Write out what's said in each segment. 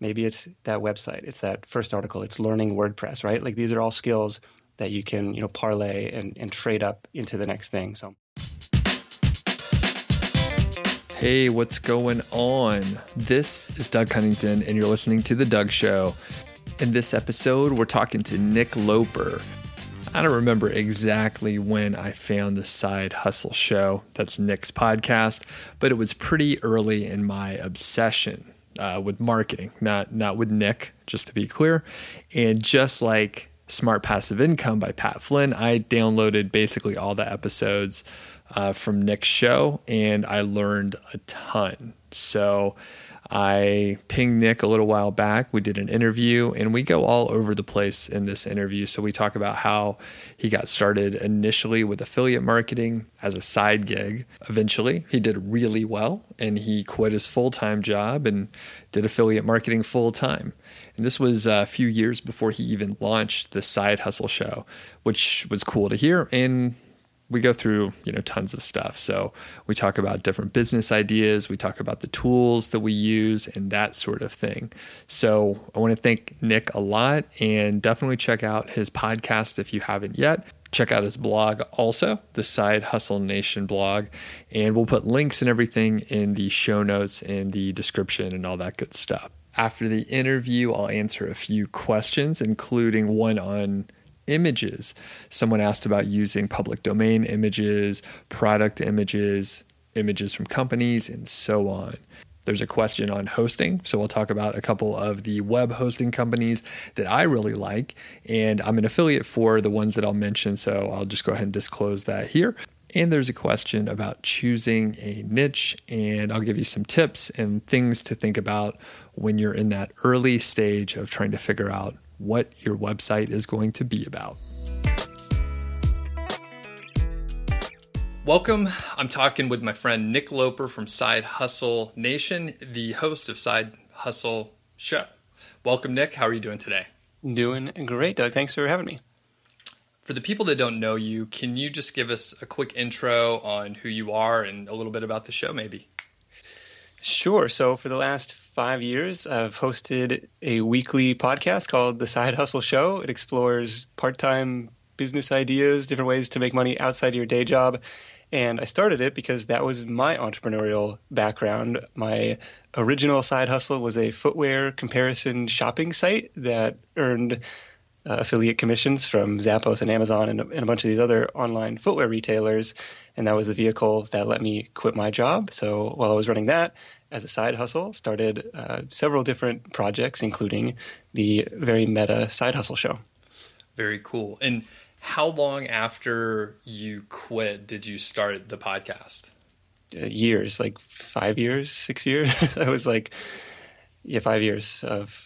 maybe it's that website, it's that first article, it's learning WordPress, right? Like these are all skills that you can, you know, parlay and, and trade up into the next thing. So Hey, what's going on? This is Doug Cunnington, and you're listening to The Doug Show. In this episode, we're talking to Nick Loper. I don't remember exactly when I found the Side Hustle Show. That's Nick's podcast, but it was pretty early in my obsession uh, with marketing, not not with Nick, just to be clear. And just like Smart Passive Income by Pat Flynn, I downloaded basically all the episodes uh, from Nick's show, and I learned a ton. So I pinged Nick a little while back. We did an interview and we go all over the place in this interview. So we talk about how he got started initially with affiliate marketing as a side gig. Eventually, he did really well and he quit his full time job and did affiliate marketing full time. And this was a few years before he even launched the Side Hustle Show, which was cool to hear. And we go through you know tons of stuff. So we talk about different business ideas we talk about the tools that we use and that sort of thing. So i want to thank nick a lot and definitely check out his podcast if you haven't yet. Check out his blog also the side hustle nation blog and we'll put links and everything in the show notes and the description and all that good stuff. After the interview i'll answer a few questions including one on images. Someone asked about using public domain images, product images, images from companies, and so on. There's a question on hosting. So we'll talk about a couple of the web hosting companies that I really like. And I'm an affiliate for the ones that I'll mention. So I'll just go ahead and disclose that here. And there's a question about choosing a niche. And I'll give you some tips and things to think about when you're in that early stage of trying to figure out what your website is going to be about. Welcome. I'm talking with my friend Nick Loper from Side Hustle Nation, the host of Side Hustle Show. Welcome, Nick. How are you doing today? Doing great, Doug. Thanks for having me. For the people that don't know you, can you just give us a quick intro on who you are and a little bit about the show, maybe? Sure. So, for the last five years, I've hosted a weekly podcast called The Side Hustle Show. It explores part time business ideas, different ways to make money outside of your day job. And I started it because that was my entrepreneurial background. My original side hustle was a footwear comparison shopping site that earned uh, affiliate commissions from Zappos and Amazon and, and a bunch of these other online footwear retailers. And that was the vehicle that let me quit my job. So while I was running that, as a side hustle, started uh, several different projects, including the very meta side hustle show. Very cool. And how long after you quit did you start the podcast? Uh, years, like five years, six years. I was like, yeah, five years of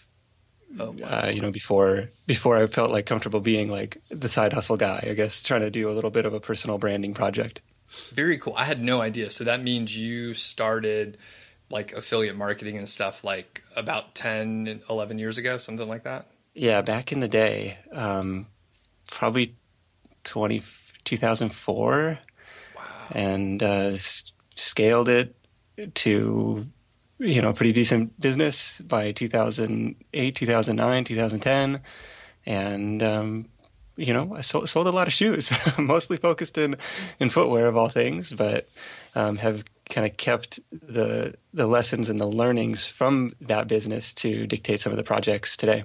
Oh, wow. uh, you know, before before I felt like comfortable being like the side hustle guy. I guess trying to do a little bit of a personal branding project. Very cool. I had no idea. So that means you started like affiliate marketing and stuff like about 10 11 years ago something like that? Yeah back in the day um, probably 20 2004 wow. and uh, scaled it to you know pretty decent business by 2008 2009 2010 and um, you know i sold, sold, a lot of shoes mostly focused in in footwear of all things but um, have kind of kept the the lessons and the learnings from that business to dictate some of the projects today.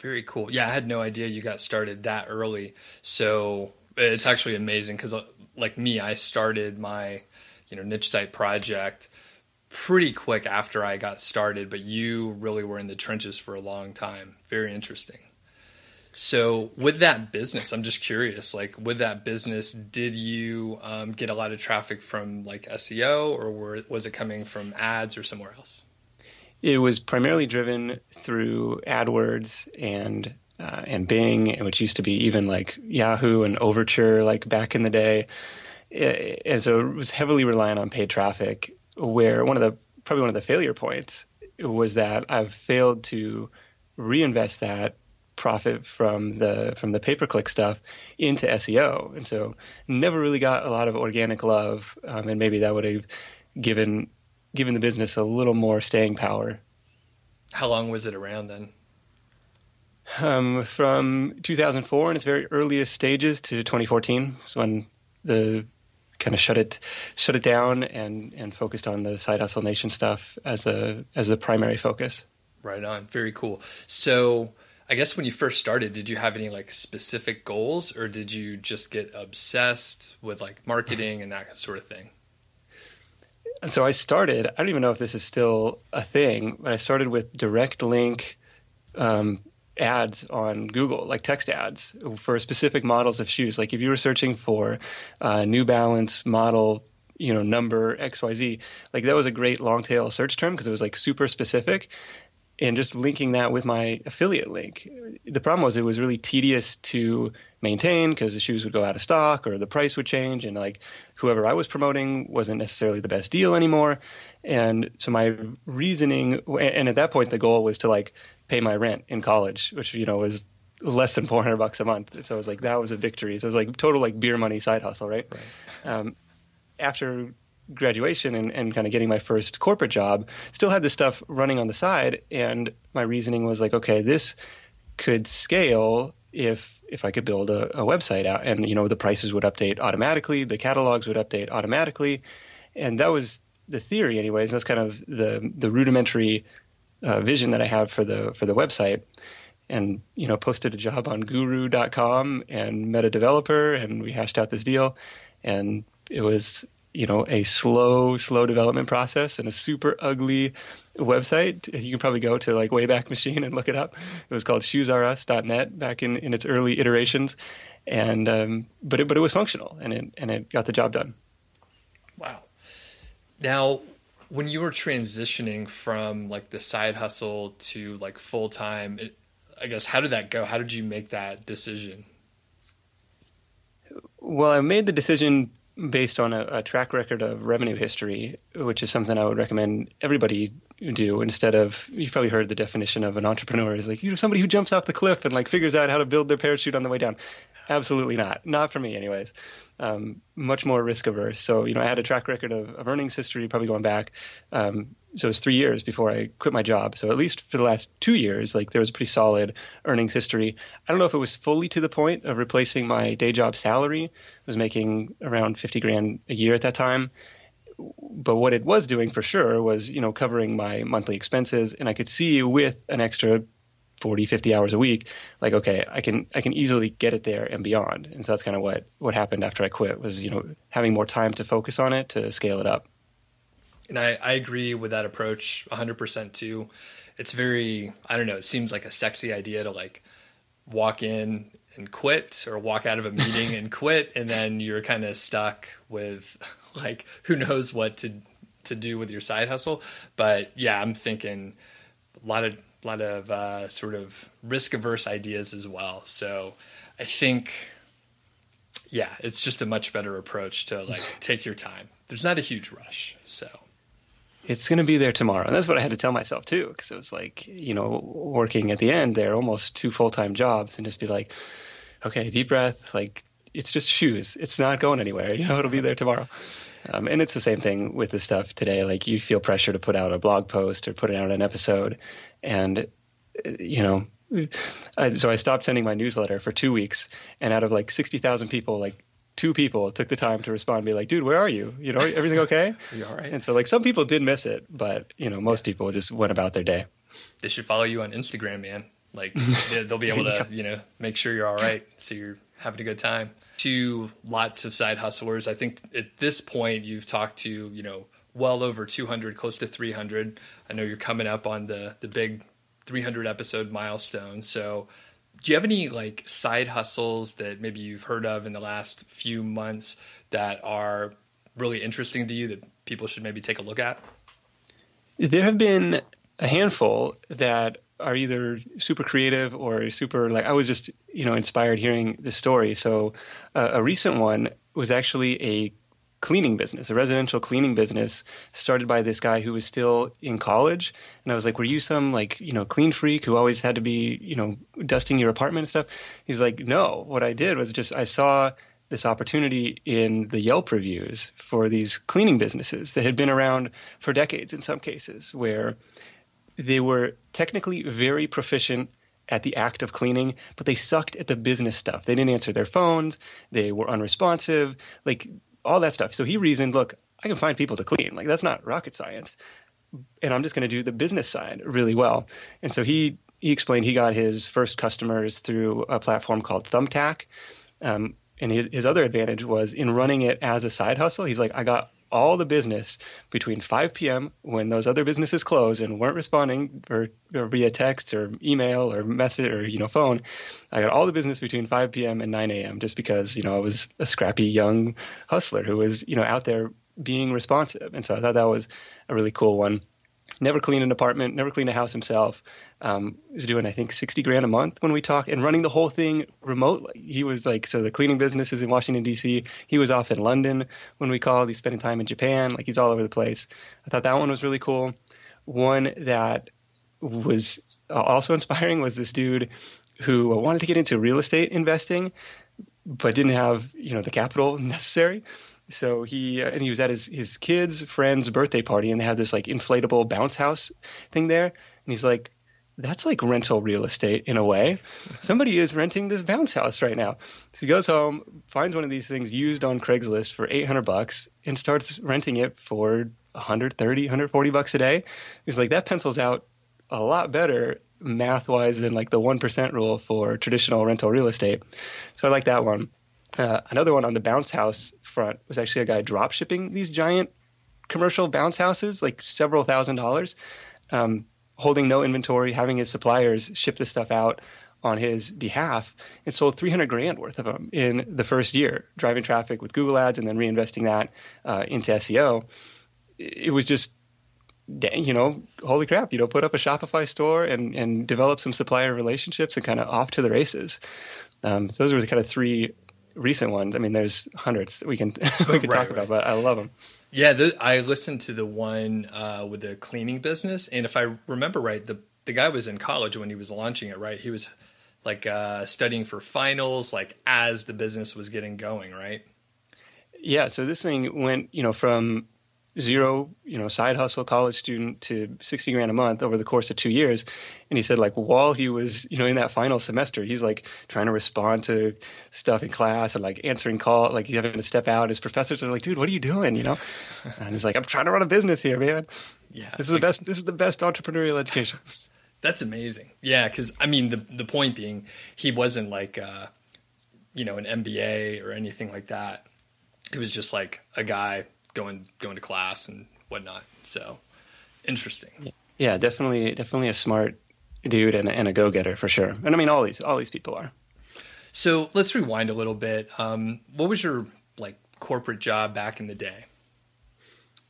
Very cool. Yeah, I had no idea you got started that early. So it's actually amazing because, uh, like me, I started my you know niche site project pretty quick after I got started, but you really were in the trenches for a long time. Very interesting. So, with that business, I'm just curious. Like, with that business, did you um, get a lot of traffic from like SEO, or were, was it coming from ads or somewhere else? It was primarily driven through AdWords and uh, and Bing, which used to be even like Yahoo and Overture, like back in the day. And so it was heavily reliant on paid traffic. Where one of the probably one of the failure points was that I've failed to reinvest that profit from the from the pay per click stuff into SEO, and so never really got a lot of organic love, um, and maybe that would have given given the business a little more staying power. How long was it around then? Um, from 2004 in its very earliest stages to 2014 was when the kind of shut it shut it down and and focused on the side hustle nation stuff as a as the primary focus. Right on. Very cool. So I guess when you first started, did you have any like specific goals or did you just get obsessed with like marketing and that sort of thing? And so I started, I don't even know if this is still a thing, but I started with direct link um, ads on Google, like text ads for specific models of shoes. Like if you were searching for uh, New Balance model, you know, number XYZ, like that was a great long tail search term because it was like super specific and just linking that with my affiliate link. The problem was it was really tedious to maintain because the shoes would go out of stock or the price would change and like whoever I was promoting wasn't necessarily the best deal anymore. And so my reasoning and at that point the goal was to like pay my rent in college, which you know was less than 400 bucks a month. So I was like that was a victory. So it was like total like beer money side hustle, right? right. Um, after graduation and, and kind of getting my first corporate job, still had this stuff running on the side. And my reasoning was like, okay, this could scale if if I could build a, a website out and you know the prices would update automatically, the catalogs would update automatically. And that was the theory anyways. That's kind of the the rudimentary uh, vision that I have for the for the website. And you know, posted a job on Guru.com and met a developer, and we hashed out this deal. And it was you know a slow slow development process and a super ugly website. You can probably go to like wayback machine and look it up. It was called shoesrus.net back in, in its early iterations. And um, but it but it was functional and it and it got the job done. Wow. Now when you were transitioning from like the side hustle to like full time i guess how did that go? How did you make that decision? Well i made the decision based on a, a, track record of revenue history, which is something I would recommend everybody do instead of you've probably heard the definition of an entrepreneur is like you know somebody who jumps off the cliff and like figures out how to build their parachute on the way down. Absolutely not. Not for me, anyways. Um, much more risk averse. So, you know, I had a track record of, of earnings history, probably going back. Um, so it was three years before I quit my job. So at least for the last two years, like there was a pretty solid earnings history. I don't know if it was fully to the point of replacing my day job salary. I was making around 50 grand a year at that time. But what it was doing for sure was, you know, covering my monthly expenses. And I could see with an extra 40 50 hours a week like okay i can i can easily get it there and beyond and so that's kind of what what happened after i quit was you know having more time to focus on it to scale it up and i i agree with that approach 100% too it's very i don't know it seems like a sexy idea to like walk in and quit or walk out of a meeting and quit and then you're kind of stuck with like who knows what to to do with your side hustle but yeah i'm thinking a lot of a lot of uh, sort of risk averse ideas as well. So I think, yeah, it's just a much better approach to like take your time. There's not a huge rush. So it's going to be there tomorrow. And that's what I had to tell myself too, because it was like, you know, working at the end there, almost two full time jobs, and just be like, okay, deep breath, like it's just shoes. It's not going anywhere. You know, it'll be there tomorrow. Um, and it's the same thing with the stuff today. Like you feel pressure to put out a blog post or put out an episode, and you know, I, so I stopped sending my newsletter for two weeks, and out of like sixty thousand people, like two people took the time to respond and be like, dude, where are you? You know, everything okay? you all right? And so like some people did miss it, but you know, most people just went about their day. They should follow you on Instagram, man. Like they'll be able to, you know, make sure you're all right. So you're having a good time. To lots of side hustlers, I think at this point you've talked to, you know, well over 200, close to 300. I know you're coming up on the the big 300 episode milestone. So, do you have any like side hustles that maybe you've heard of in the last few months that are really interesting to you that people should maybe take a look at? There have been a handful that are either super creative or super like I was just you know inspired hearing the story. So uh, a recent one was actually a cleaning business, a residential cleaning business started by this guy who was still in college. And I was like, Were you some like, you know, clean freak who always had to be, you know, dusting your apartment and stuff? He's like, No, what I did was just I saw this opportunity in the Yelp reviews for these cleaning businesses that had been around for decades in some cases, where they were technically very proficient at the act of cleaning, but they sucked at the business stuff. They didn't answer their phones. They were unresponsive, like all that stuff. So he reasoned, look, I can find people to clean. Like that's not rocket science. And I'm just going to do the business side really well. And so he he explained he got his first customers through a platform called Thumbtack. Um, and his, his other advantage was in running it as a side hustle. He's like, I got all the business between 5 p.m. when those other businesses closed and weren't responding or, or, via text or email or message or you know phone. I got all the business between 5 p.m. and 9 a.m. just because you know I was a scrappy young hustler who was you know out there being responsive, and so I thought that was a really cool one never cleaned an apartment, never cleaned a house himself. Um, doing I think sixty grand a month when we talk and running the whole thing remotely. He was like, so the cleaning business is in Washington D.C. He was off in London when we called. He's spending time in Japan. Like he's all over the place. I thought that one was really cool. One that was also inspiring was this dude who wanted to get into real estate investing, but didn't have you know the capital necessary. So he uh, and he was at his his kid's friend's birthday party, and they had this like inflatable bounce house thing there. And he's like, "That's like rental real estate in a way. Somebody is renting this bounce house right now." So he goes home, finds one of these things used on Craigslist for 800 bucks, and starts renting it for 130, 140 bucks a day. He's like, "That pencils out a lot better." math wise than like the 1% rule for traditional rental real estate. So I like that one. Uh, another one on the bounce house front was actually a guy drop shipping these giant commercial bounce houses, like several thousand dollars, um, holding no inventory, having his suppliers ship the stuff out on his behalf, and sold 300 grand worth of them in the first year, driving traffic with Google Ads and then reinvesting that uh, into SEO. It was just you know, holy crap, you know, put up a Shopify store and, and develop some supplier relationships and kind of off to the races. Um, so those were the kind of three recent ones. I mean, there's hundreds that we can we can right, talk right. about, but I love them. Yeah, the, I listened to the one uh, with the cleaning business, and if I remember right, the the guy was in college when he was launching it. Right, he was like uh, studying for finals, like as the business was getting going. Right. Yeah. So this thing went, you know, from zero, you know, side hustle college student to 60 grand a month over the course of two years. And he said, like, while he was, you know, in that final semester, he's like trying to respond to stuff in class and like answering call, like he's having to step out. His professors are like, dude, what are you doing? You know? And he's like, I'm trying to run a business here, man. Yeah. This is like, the best, this is the best entrepreneurial education. That's amazing. Yeah. Cause I mean, the, the point being, he wasn't like, uh, you know, an MBA or anything like that. He was just like a guy going going to class and whatnot. So interesting. Yeah, definitely, definitely a smart dude and, and a go getter for sure. And I mean, all these all these people are. So let's rewind a little bit. Um, what was your like corporate job back in the day?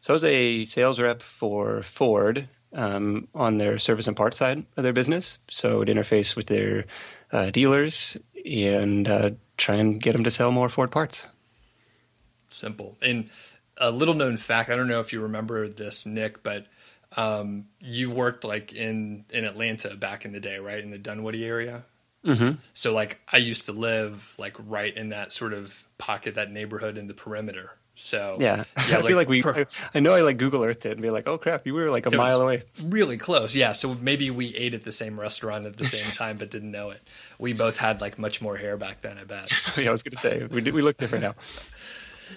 So I was a sales rep for Ford um, on their service and parts side of their business. So I would interface with their uh, dealers and uh, try and get them to sell more Ford parts. Simple. And a little known fact. I don't know if you remember this, Nick, but um, you worked like in in Atlanta back in the day, right in the Dunwoody area. Mm-hmm. So like I used to live like right in that sort of pocket, that neighborhood in the perimeter. So yeah, yeah I feel like we. Per- I know I like Google Earth it and be like, oh crap, you were like a mile away. Really close, yeah. So maybe we ate at the same restaurant at the same time, but didn't know it. We both had like much more hair back then. I bet. yeah, I was gonna say we we look different now.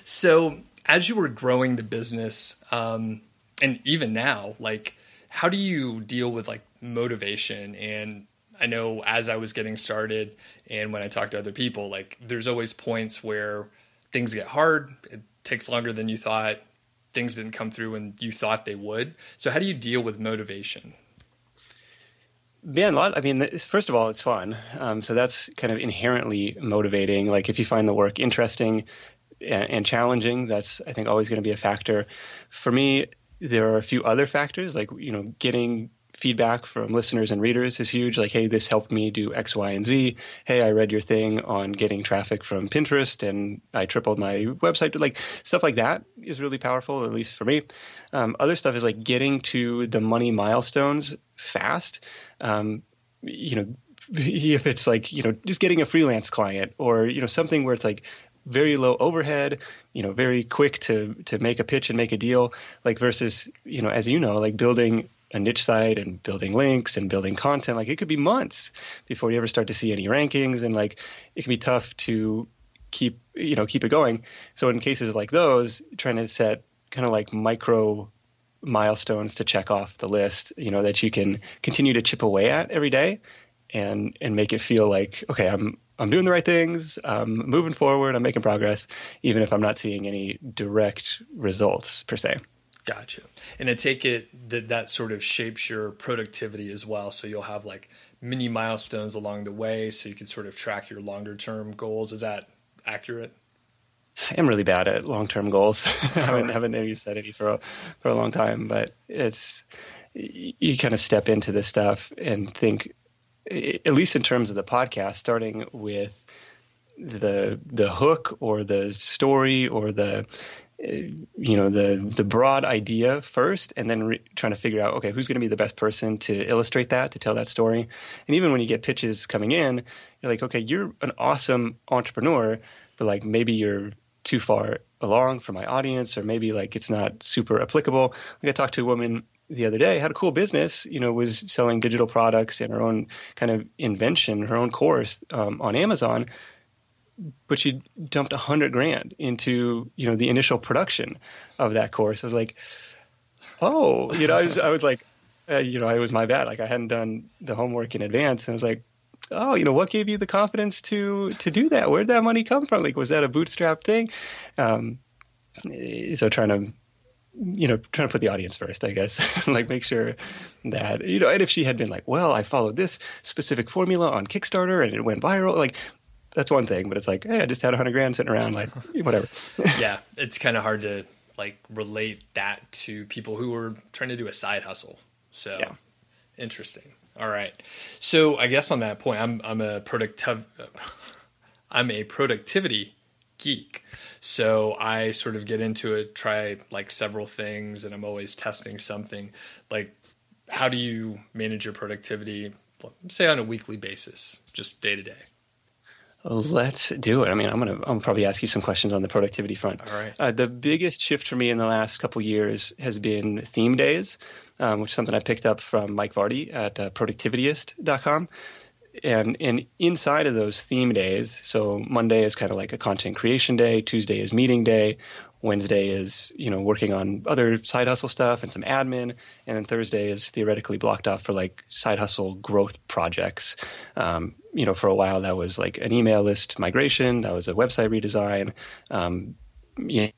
So as you were growing the business, um, and even now, like, how do you deal with like motivation? And I know as I was getting started, and when I talk to other people, like, there's always points where things get hard. It takes longer than you thought. Things didn't come through when you thought they would. So, how do you deal with motivation? Yeah, a lot. I mean, first of all, it's fun. Um, so that's kind of inherently motivating. Like if you find the work interesting, and, challenging. That's I think always going to be a factor. For me, there are a few other factors like you know getting feedback from listeners and readers is huge. Like, hey, this helped me do X, Y, and Z. Hey, I read your thing on getting traffic from Pinterest and I tripled my website. Like, stuff like that is really powerful, at least for me. Um, other stuff is like getting to the money milestones fast. Um, you know, if it's like, you know, just getting a freelance client or, you know, something where it's like very low overhead, you know, very quick to to make a pitch and make a deal, like versus, you know, as you know, like building a niche site and building links and building content, like it could be months before you ever start to see any rankings, and like it can be tough to keep you know keep it going. So in cases like those, trying to set kind of like micro milestones to check off the list, you know, that you can continue to chip away at every day and and make it feel like okay, I'm I'm doing the right things, I'm moving forward, I'm making progress, even if I'm not seeing any direct results per se. Gotcha. And I take it that that sort of shapes your productivity as well. So you'll have like mini milestones along the way, so you can sort of track your longer term goals. Is that accurate? I am really bad at long term goals. I haven't haven't maybe set any for a, for a long time, but it's you kind of step into this stuff and think, at least in terms of the podcast, starting with the the hook or the story or the uh, you know the the broad idea first and then re- trying to figure out okay who's going to be the best person to illustrate that to tell that story. And even when you get pitches coming in you're like okay you're an awesome entrepreneur but like maybe you're too far along for my audience or maybe like it's not super applicable. Like i talked to a woman the other day had a cool business you know was selling digital products and her own kind of invention her own course um, on amazon but she dumped a hundred grand into you know the initial production of that course. I was like, oh, you know, I was, I was like, uh, you know, it was my bad. Like I hadn't done the homework in advance, and I was like, oh, you know, what gave you the confidence to to do that? Where'd that money come from? Like, was that a bootstrap thing? Um, so trying to you know, trying to put the audience first, I guess, like make sure that, you know, and if she had been like, well, I followed this specific formula on Kickstarter and it went viral, like that's one thing, but it's like, hey, I just had a hundred grand sitting around, like whatever. yeah, it's kind of hard to like relate that to people who were trying to do a side hustle. So yeah. interesting. All right. So I guess on that point, I'm I'm a productive I'm a productivity geek. So I sort of get into it, try like several things, and I'm always testing something. Like, how do you manage your productivity? Say on a weekly basis, just day to day. Let's do it. I mean, I'm gonna I'm probably ask you some questions on the productivity front. All right. Uh, the biggest shift for me in the last couple years has been theme days, um, which is something I picked up from Mike Vardy at uh, productivityist.com. And and inside of those theme days, so Monday is kind of like a content creation day, Tuesday is meeting day, Wednesday is you know working on other side hustle stuff and some admin, and then Thursday is theoretically blocked off for like side hustle growth projects. Um, you know, for a while that was like an email list migration, that was a website redesign. Um, you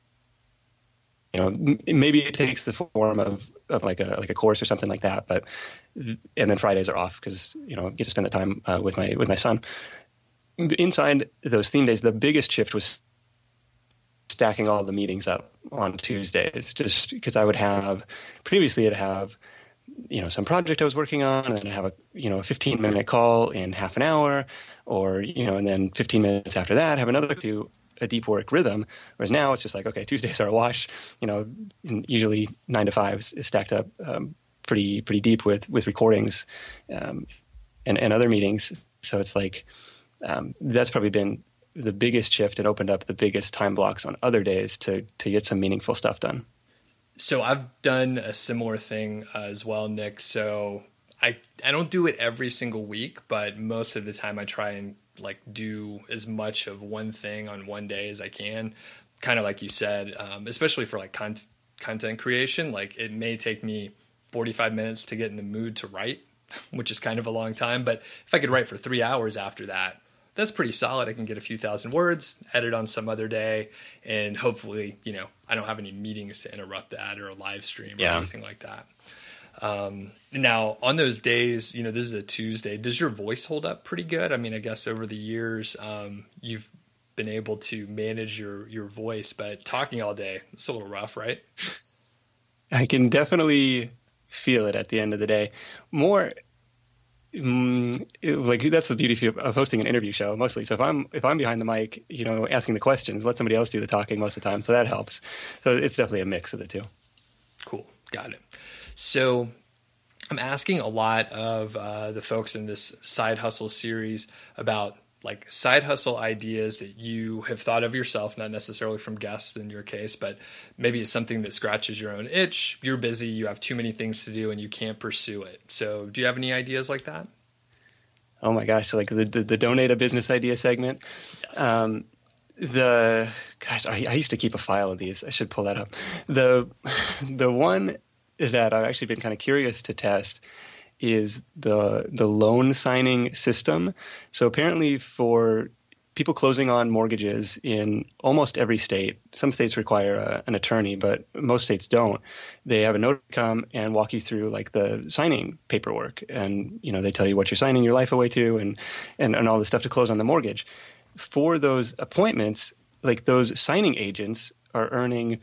know, maybe it takes the form of, of like a like a course or something like that, but and then Fridays are off because you know I get to spend the time uh, with my with my son. Inside those theme days, the biggest shift was stacking all the meetings up on Tuesdays, just because I would have previously I'd have you know some project I was working on, and then have a you know a 15 minute call in half an hour, or you know, and then 15 minutes after that have another to a deep work rhythm. Whereas now it's just like okay, Tuesdays are a wash. You know, and usually nine to five is stacked up um, pretty pretty deep with with recordings um, and and other meetings. So it's like um, that's probably been the biggest shift and opened up the biggest time blocks on other days to to get some meaningful stuff done. So I've done a similar thing as well, Nick. So I I don't do it every single week, but most of the time I try and like do as much of one thing on one day as I can. Kind of like you said, um, especially for like con- content creation. Like it may take me 45 minutes to get in the mood to write, which is kind of a long time. But if I could write for three hours after that, that's pretty solid. I can get a few thousand words, edit on some other day, and hopefully, you know, I don't have any meetings to interrupt that or a live stream yeah. or anything like that. Um, now, on those days, you know, this is a Tuesday. Does your voice hold up pretty good? I mean, I guess over the years, um, you've been able to manage your your voice, but talking all day, it's a little rough, right? I can definitely feel it at the end of the day. More Mm, like that's the beauty of hosting an interview show mostly. So if I'm if I'm behind the mic, you know, asking the questions, let somebody else do the talking most of the time. So that helps. So it's definitely a mix of the two. Cool, got it. So I'm asking a lot of uh, the folks in this side hustle series about like side hustle ideas that you have thought of yourself, not necessarily from guests in your case, but maybe it's something that scratches your own itch. You're busy, you have too many things to do, and you can't pursue it. So, do you have any ideas like that? Oh my gosh! Like the, the, the donate a business idea segment. Yes. Um, the gosh, I, I, used to keep a file of these. I should pull that up. The the one that I've actually been kind of curious to test is the the loan signing system. So apparently for people closing on mortgages in almost every state, some states require a, an attorney, but most states don't. They have a notary come and walk you through like the signing paperwork, and you know they tell you what you're signing your life away to, and and, and all the stuff to close on the mortgage. For those appointments, like those signing agents are earning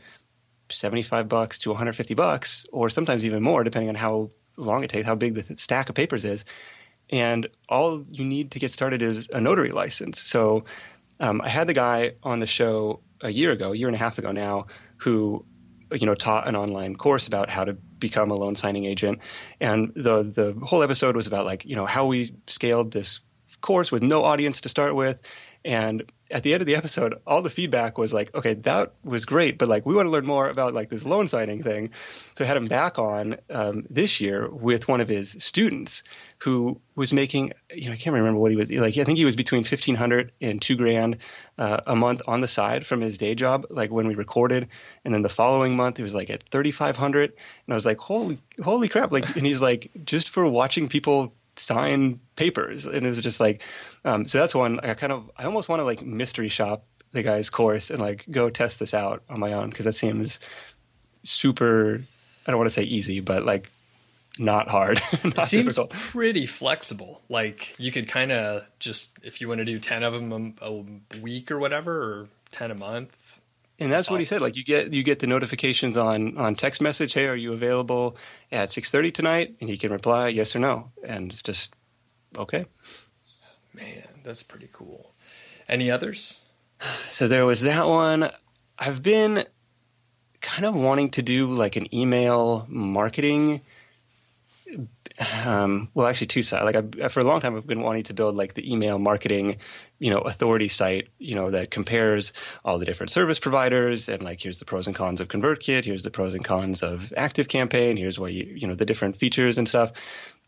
75 bucks to 150 bucks, or sometimes even more, depending on how long it takes, how big the stack of papers is. And all you need to get started is a notary license. So um, I had the guy on the show a year ago, a year and a half ago now, who you know taught an online course about how to become a loan signing agent and the the whole episode was about like you know how we scaled this course with no audience to start with and at the end of the episode, all the feedback was like, okay, that was great, but like we want to learn more about like this loan signing thing. So I had him back on um, this year with one of his students who was making, you know, I can't remember what he was like. I think he was between fifteen hundred and two grand uh, a month on the side from his day job, like when we recorded, and then the following month it was like at thirty five hundred, and I was like, holy, holy crap! Like, and he's like, just for watching people sign papers, and it was just like, um, so that's one. I kind of, I almost want to like mystery shop the guy's course and like go test this out on my own because that seems super. I don't want to say easy, but like not hard. not it seems difficult. pretty flexible. Like you could kind of just if you want to do ten of them a, a week or whatever, or ten a month, and that's, that's what awesome. he said. Like you get you get the notifications on on text message. Hey, are you available at six thirty tonight? And he can reply yes or no, and it's just okay. Man, that's pretty cool. Any others? So there was that one. I've been kind of wanting to do like an email marketing um, well, actually two sides. Like I, for a long time, I've been wanting to build like the email marketing, you know, authority site, you know, that compares all the different service providers and like here's the pros and cons of ConvertKit, here's the pros and cons of ActiveCampaign, here's what you, you know, the different features and stuff.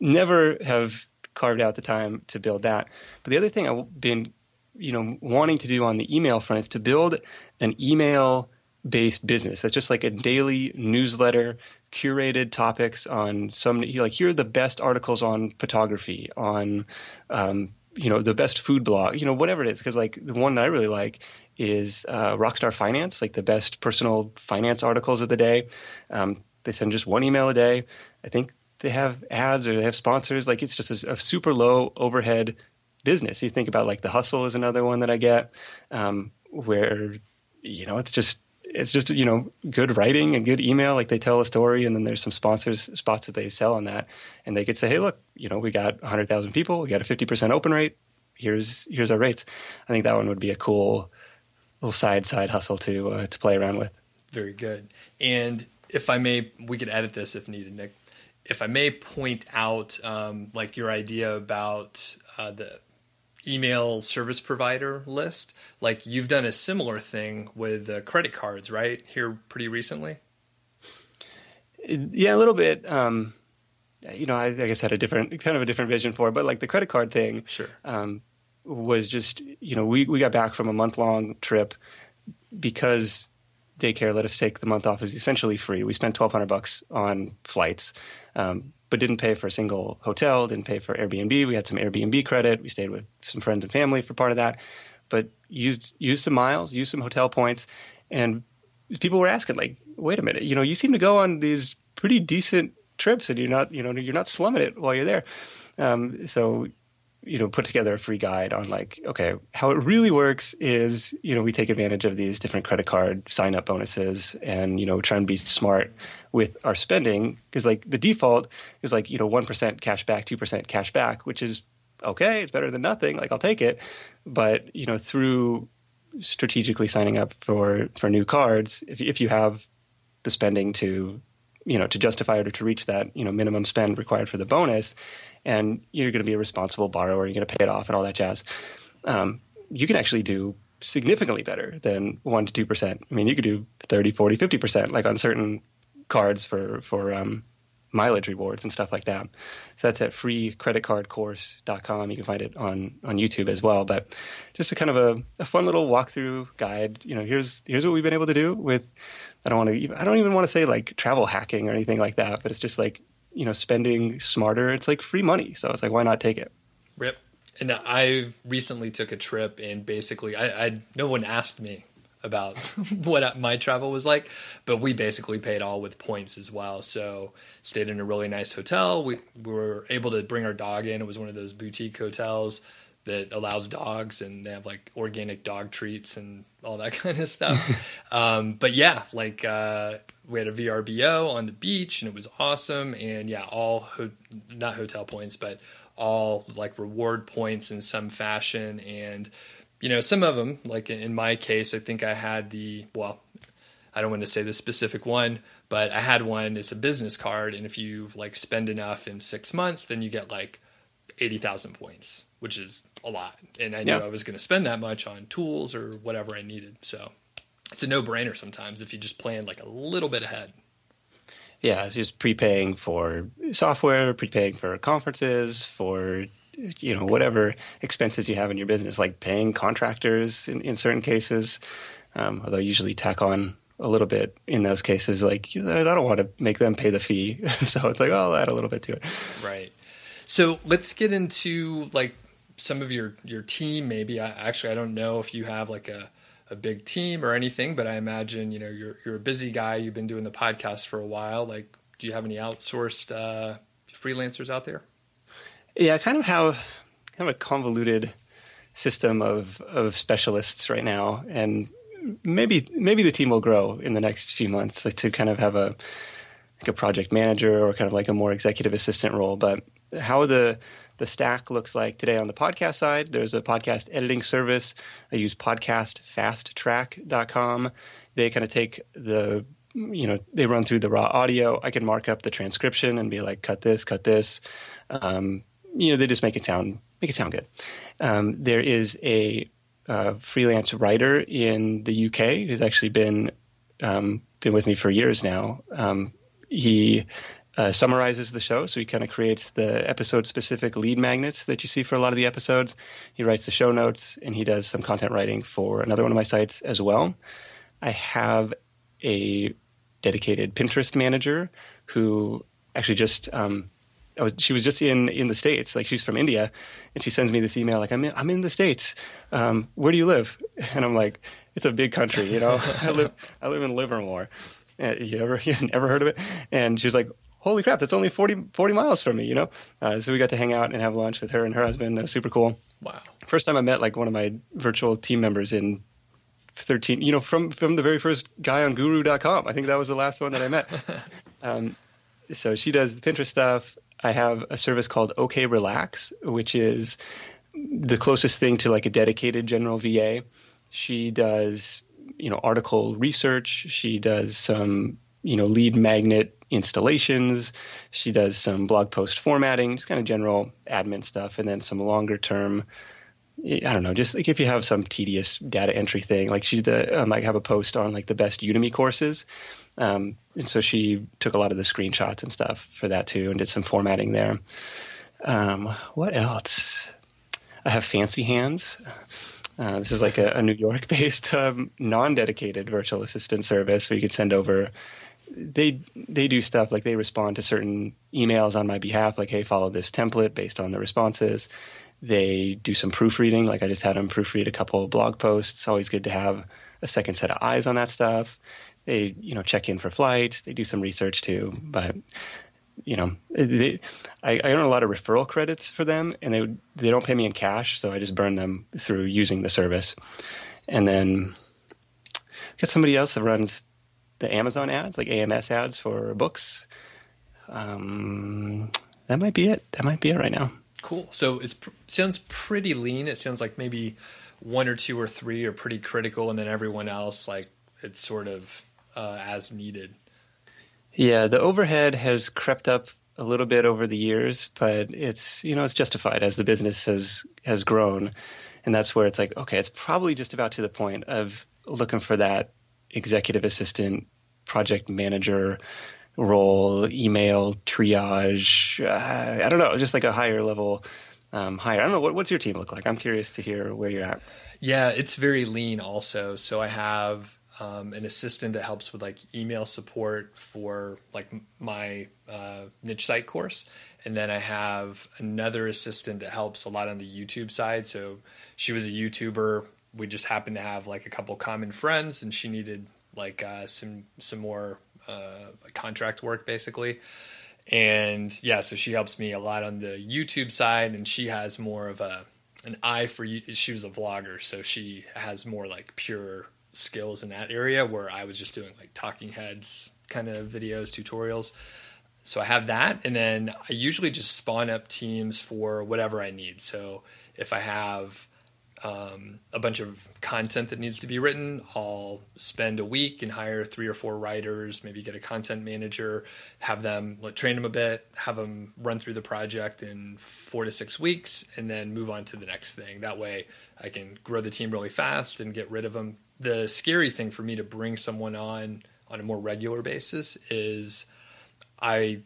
Never have carved out the time to build that. But the other thing I've been, you know, wanting to do on the email front is to build an email based business. That's just like a daily newsletter curated topics on some like here are the best articles on photography on um, you know the best food blog you know whatever it is because like the one that I really like is uh, Rockstar Finance like the best personal finance articles of the day. Um, they send just one email a day. I think they have ads or they have sponsors. Like it's just a, a super low overhead business. You think about like the hustle is another one that I get um, where you know it's just it's just you know good writing and good email. Like they tell a story and then there's some sponsors spots that they sell on that. And they could say hey look you know we got 100000 people. We got a 50% open rate. Here's here's our rates. I think that one would be a cool little side side hustle to uh, to play around with. Very good. And if i may we could edit this if needed nick. If i may point out um, like your idea about uh, the email service provider list. Like you've done a similar thing with uh, credit cards, right? Here pretty recently. Yeah, a little bit. Um, you know, I, I, guess had a different kind of a different vision for it, but like the credit card thing, sure, um, was just you know we we got back from a month long trip because daycare let us take the month off is essentially free. We spent twelve hundred bucks on flights. Um, but didn't pay for a single hotel, didn't pay for Airbnb. We had some Airbnb credit. We stayed with some friends and family for part of that, but used used some miles, used some hotel points, and people were asking like, "Wait a minute, you know, you seem to go on these pretty decent trips, and you're not, you know, you're not slumming it while you're there." Um, so you know put together a free guide on like okay how it really works is you know we take advantage of these different credit card sign up bonuses and you know try and be smart with our spending. Because like the default is like you know 1% cash back 2% cash back which is okay it's better than nothing like I'll take it. But you know through strategically signing up for for new cards if if you have the spending to you know to justify it or to reach that you know minimum spend required for the bonus and you're going to be a responsible borrower. You're going to pay it off and all that jazz. um, you can actually do significantly better than 1 to 2%. I mean, you could do 30, 40, 50% like on certain cards for for um, mileage rewards and stuff like that. So that's at freecreditcardcourse.com. You can find it on on YouTube as well. But just a kind of a, a fun little walkthrough guide. You know, here's here's what we've been able to do with. I don't want to. I don't even want to say like travel hacking or anything like that. But it's just like you know spending smarter. It's like free money. So it's like why not take it? Rip. And I recently took a trip, and basically, I, I no one asked me about what my travel was like, but we basically paid all with points as well. So stayed in a really nice hotel. We, we were able to bring our dog in. It was one of those boutique hotels that allows dogs and they have like organic dog treats and all that kind of stuff. um, but yeah, like uh, we had a VRBO on the beach and it was awesome. And yeah, all ho- not hotel points, but all like reward points in some fashion. And you know, some of them, like in my case, I think I had the, well, I don't want to say the specific one, but I had one, it's a business card. And if you like spend enough in six months, then you get like 80,000 points, which is a lot. And I knew yeah. I was going to spend that much on tools or whatever I needed. So it's a no brainer sometimes if you just plan like a little bit ahead. Yeah, just prepaying for software, prepaying for conferences, for you know whatever expenses you have in your business, like paying contractors in, in certain cases. Um, although usually tack on a little bit in those cases. Like I don't want to make them pay the fee, so it's like oh, I'll add a little bit to it. Right. So let's get into like some of your your team. Maybe I, actually I don't know if you have like a a big team or anything, but I imagine you know you're you're a busy guy. You've been doing the podcast for a while. Like, do you have any outsourced uh, freelancers out there? Yeah, kind of how kind of a convoluted system of of specialists right now, and maybe maybe the team will grow in the next few months like, to kind of have a like a project manager or kind of like a more executive assistant role. But how the the stack looks like today on the podcast side, there's a podcast editing service. I use podcastfasttrack.com. They kind of take the you know they run through the raw audio. I can mark up the transcription and be like, cut this, cut this. Um, you know, they just make it sound make it sound good. Um, there is a uh, freelance writer in the UK who's actually been um, been with me for years now. Um, he uh, summarizes the show, so he kind of creates the episode specific lead magnets that you see for a lot of the episodes. He writes the show notes, and he does some content writing for another one of my sites as well. I have a dedicated Pinterest manager who actually just um, was, she was just in, in the States, like she's from India, and she sends me this email, like, I'm in, I'm in the States. Um, where do you live? And I'm like, it's a big country, you know, I live, I live in Livermore. Uh, you ever, you never heard of it? And she's like, holy crap, that's only 40, 40 miles from me, you know? Uh, so we got to hang out and have lunch with her and her husband. That was super cool. Wow. First time I met like one of my virtual team members in 13, you know, from, from the very first guy on guru.com. I think that was the last one that I met. um, so she does the Pinterest stuff. I have a service called OK Relax, which is the closest thing to like a dedicated general VA. She does, you know, article research. She does some, you know, lead magnet installations. She does some blog post formatting, just kind of general admin stuff, and then some longer term. I don't know, just like if you have some tedious data entry thing, like she uh, might have a post on like the best Udemy courses, um, and so she took a lot of the screenshots and stuff for that too, and did some formatting there. Um, what else? I have Fancy Hands. Uh, this is like a, a New York-based um, non-dedicated virtual assistant service where you can send over. They they do stuff like they respond to certain emails on my behalf, like hey, follow this template based on the responses. They do some proofreading, like I just had them proofread a couple of blog posts. Always good to have a second set of eyes on that stuff they you know check in for flights. They do some research too, but you know, they, I, I earn a lot of referral credits for them, and they they don't pay me in cash, so I just burn them through using the service. And then I got somebody else that runs the Amazon ads, like AMS ads for books. Um, that might be it. That might be it right now. Cool. So it sounds pretty lean. It sounds like maybe one or two or three are pretty critical, and then everyone else, like it's sort of uh, as needed. Yeah, the overhead has crept up a little bit over the years, but it's you know it's justified as the business has has grown, and that's where it's like, okay, it's probably just about to the point of looking for that executive assistant, project manager role, email triage. Uh, I don't know, just like a higher level, um, higher. I don't know. What, what's your team look like? I'm curious to hear where you're at. Yeah, it's very lean also. So I have um, an assistant that helps with like email support for like my uh, niche site course. And then I have another assistant that helps a lot on the YouTube side. So she was a YouTuber. We just happened to have like a couple common friends and she needed like uh, some, some more uh, contract work basically. And yeah, so she helps me a lot on the YouTube side and she has more of a, an eye for you. She was a vlogger, so she has more like pure skills in that area where I was just doing like talking heads kind of videos, tutorials. So I have that. And then I usually just spawn up teams for whatever I need. So if I have um, a bunch of content that needs to be written. I'll spend a week and hire three or four writers, maybe get a content manager, have them let, train them a bit, have them run through the project in four to six weeks, and then move on to the next thing. That way, I can grow the team really fast and get rid of them. The scary thing for me to bring someone on on a more regular basis is I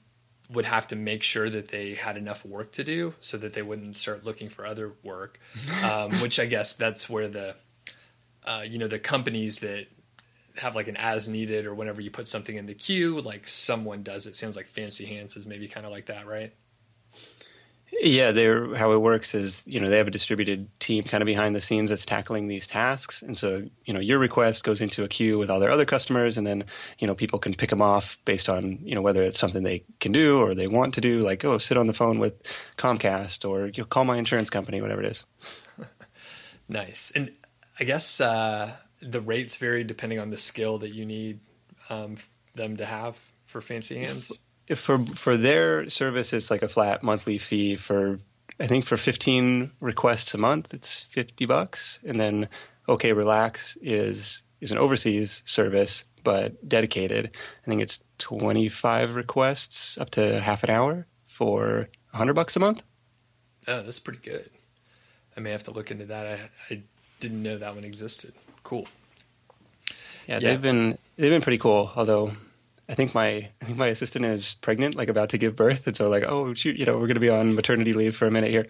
would have to make sure that they had enough work to do so that they wouldn't start looking for other work. Um, which I guess that's where the uh, you know the companies that have like an as needed or whenever you put something in the queue, like someone does it. Sounds like Fancy Hands is maybe kind of like that, right? Yeah, they're how it works is you know they have a distributed team kind of behind the scenes that's tackling these tasks, and so you know your request goes into a queue with all their other customers, and then you know people can pick them off based on you know whether it's something they can do or they want to do, like oh sit on the phone with Comcast or you know, call my insurance company, whatever it is. nice, and I guess uh, the rates vary depending on the skill that you need um, them to have for fancy hands for for their service, it's like a flat monthly fee for I think for 15 requests a month, it's 50 bucks, and then OK Relax is is an overseas service but dedicated. I think it's 25 requests up to half an hour for 100 bucks a month. Oh, that's pretty good. I may have to look into that. I, I didn't know that one existed. Cool. Yeah, yeah, they've been they've been pretty cool. Although I think my I think my assistant is pregnant, like about to give birth, and so like, oh shoot, you know, we're going to be on maternity leave for a minute here.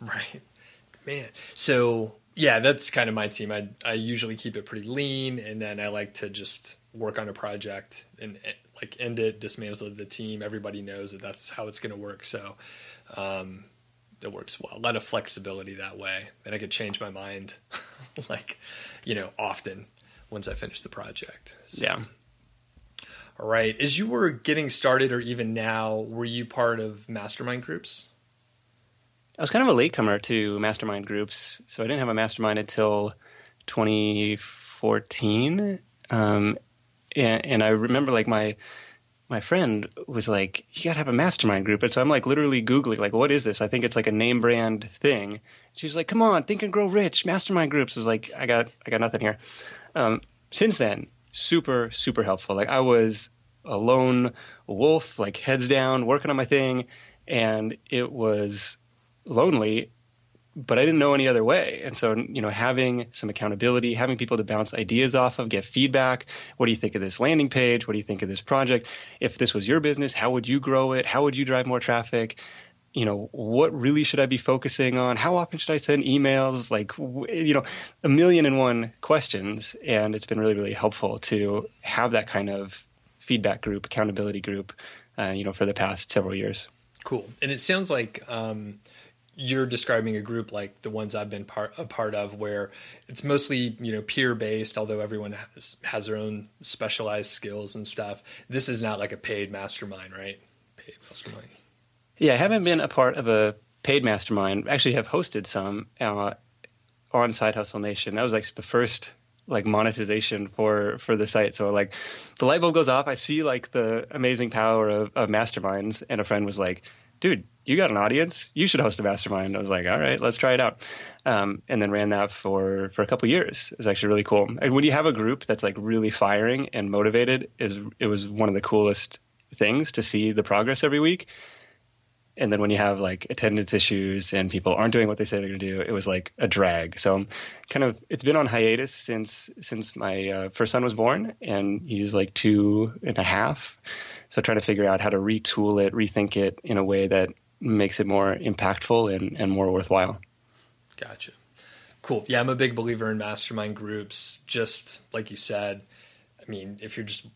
Right, man. So yeah, that's kind of my team. I I usually keep it pretty lean, and then I like to just work on a project and like end it, dismantle the team. Everybody knows that that's how it's going to work. So um, it works well. A lot of flexibility that way, and I could change my mind, like you know, often once I finish the project. So. Yeah. All right. As you were getting started, or even now, were you part of mastermind groups? I was kind of a latecomer to mastermind groups, so I didn't have a mastermind until 2014. Um, and, and, I remember like my my friend was like, "You gotta have a mastermind group," and so I'm like literally googling like, "What is this?" I think it's like a name brand thing. She's like, "Come on, think and grow rich." Mastermind groups I was like, "I got I got nothing here." Um, since then, super super helpful. Like I was a lone wolf, like heads down, working on my thing, and it was lonely, but I didn't know any other way. And so, you know, having some accountability, having people to bounce ideas off of, get feedback. What do you think of this landing page? What do you think of this project? If this was your business, how would you grow it? How would you drive more traffic? You know, what really should I be focusing on? How often should I send emails? Like, you know, a million and one questions. And it's been really, really helpful to have that kind of feedback group, accountability group, uh, you know, for the past several years. Cool. And it sounds like um, you're describing a group like the ones I've been part a part of, where it's mostly you know peer based, although everyone has, has their own specialized skills and stuff. This is not like a paid mastermind, right? Paid mastermind. Yeah, I haven't been a part of a paid mastermind. Actually, have hosted some uh, on Side Hustle Nation. That was like the first like monetization for for the site. So like the light bulb goes off. I see like the amazing power of, of masterminds, and a friend was like, "Dude, you got an audience. You should host a mastermind." I was like, "All right, let's try it out." Um, and then ran that for for a couple years. It was actually really cool. And when you have a group that's like really firing and motivated, is it was one of the coolest things to see the progress every week and then when you have like attendance issues and people aren't doing what they say they're going to do, it was like a drag. So I'm kind of it's been on hiatus since since my uh, first son was born, and he's like two and a half. So trying to figure out how to retool it, rethink it in a way that makes it more impactful and, and more worthwhile. Gotcha. Cool. Yeah, I'm a big believer in mastermind groups. Just like you said, I mean, if you're just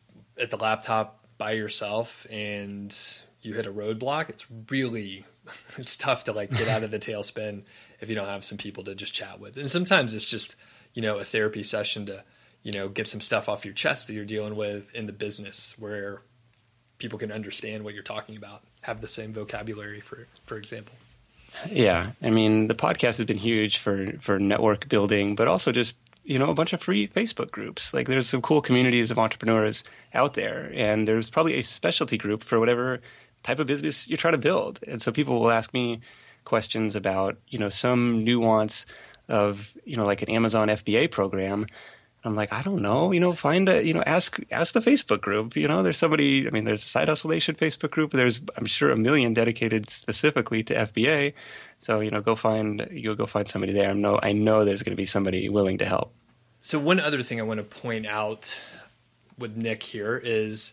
at the laptop by yourself and you hit a roadblock, it's really it's tough to like get out of the tailspin if you don't have some people to just chat with. And sometimes it's just, you know, a therapy session to, you know, get some stuff off your chest that you're dealing with in the business where people can understand what you're talking about, have the same vocabulary for for example. Yeah, I mean, the podcast has been huge for for network building, but also just you know a bunch of free Facebook groups. Like there's some cool communities of entrepreneurs out there, and there's probably a specialty group for whatever type of business you're trying to build. And so people will ask me questions about you know some nuance of you know like an Amazon FBA program. I'm like, I don't know, you know, find a, you know, ask ask the Facebook group. You know, there's somebody. I mean, there's a Side Hustle Nation Facebook group. There's, I'm sure, a million dedicated specifically to FBA. So you know, go find you'll go find somebody there. I know I know there's going to be somebody willing to help. So one other thing I want to point out with Nick here is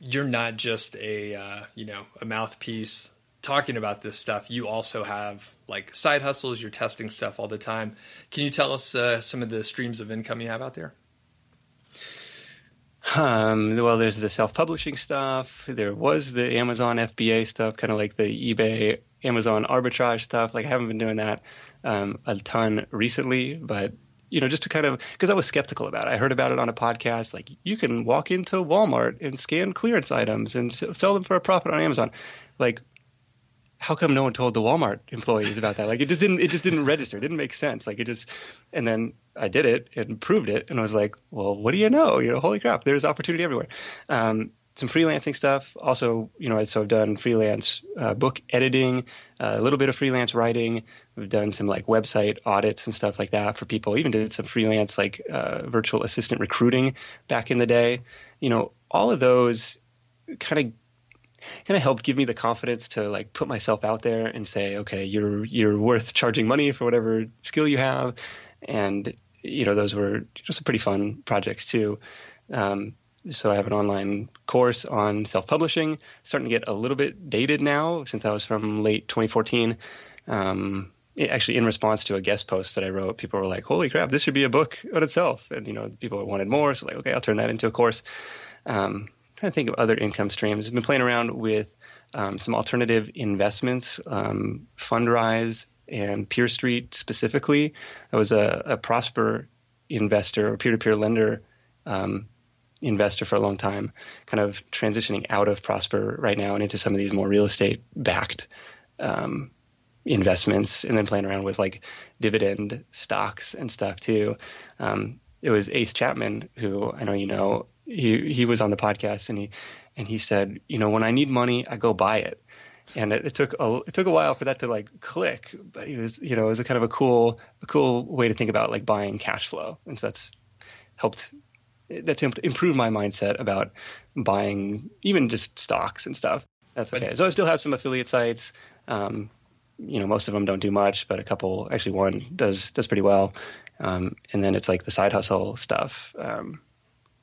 you're not just a uh, you know a mouthpiece talking about this stuff. You also have like side hustles. You're testing stuff all the time. Can you tell us uh, some of the streams of income you have out there? Um, well, there's the self-publishing stuff. There was the Amazon FBA stuff, kind of like the eBay Amazon arbitrage stuff. Like I haven't been doing that um, a ton recently, but you know, just to kind of because I was skeptical about it. I heard about it on a podcast. Like you can walk into Walmart and scan clearance items and sell them for a profit on Amazon. Like, how come no one told the Walmart employees about that? Like it just didn't it just didn't register. It didn't make sense. Like it just and then I did it and proved it and I was like, well, what do you know? You know, holy crap, there's opportunity everywhere. Um, some freelancing stuff. Also, you know, so I've done freelance uh, book editing, uh, a little bit of freelance writing. We've done some like website audits and stuff like that for people. Even did some freelance like uh, virtual assistant recruiting back in the day. You know, all of those kind of kind of helped give me the confidence to like put myself out there and say, okay, you're you're worth charging money for whatever skill you have, and you know those were just pretty fun projects too. Um, so I have an online course on self-publishing, starting to get a little bit dated now since I was from late 2014. Um, actually, in response to a guest post that I wrote, people were like, "Holy crap, this should be a book on itself!" And you know, people wanted more, so like, okay, I'll turn that into a course. Um, trying to think of other income streams. I've been playing around with um, some alternative investments, um, Fundrise and Peer Street specifically. I was a, a Prosper investor or peer-to-peer lender um, investor for a long time, kind of transitioning out of Prosper right now and into some of these more real estate backed um, investments, and then playing around with like dividend stocks and stuff too. Um, it was Ace Chapman, who I know you know. He he was on the podcast and he and he said, you know, when I need money, I go buy it. And it, it took a it took a while for that to like click, but it was you know it was a kind of a cool a cool way to think about like buying cash flow, and so that's helped that's improved my mindset about buying even just stocks and stuff. That's okay. So I still have some affiliate sites. Um, you know, most of them don't do much, but a couple, actually one does does pretty well. Um, and then it's like the side hustle stuff. Um,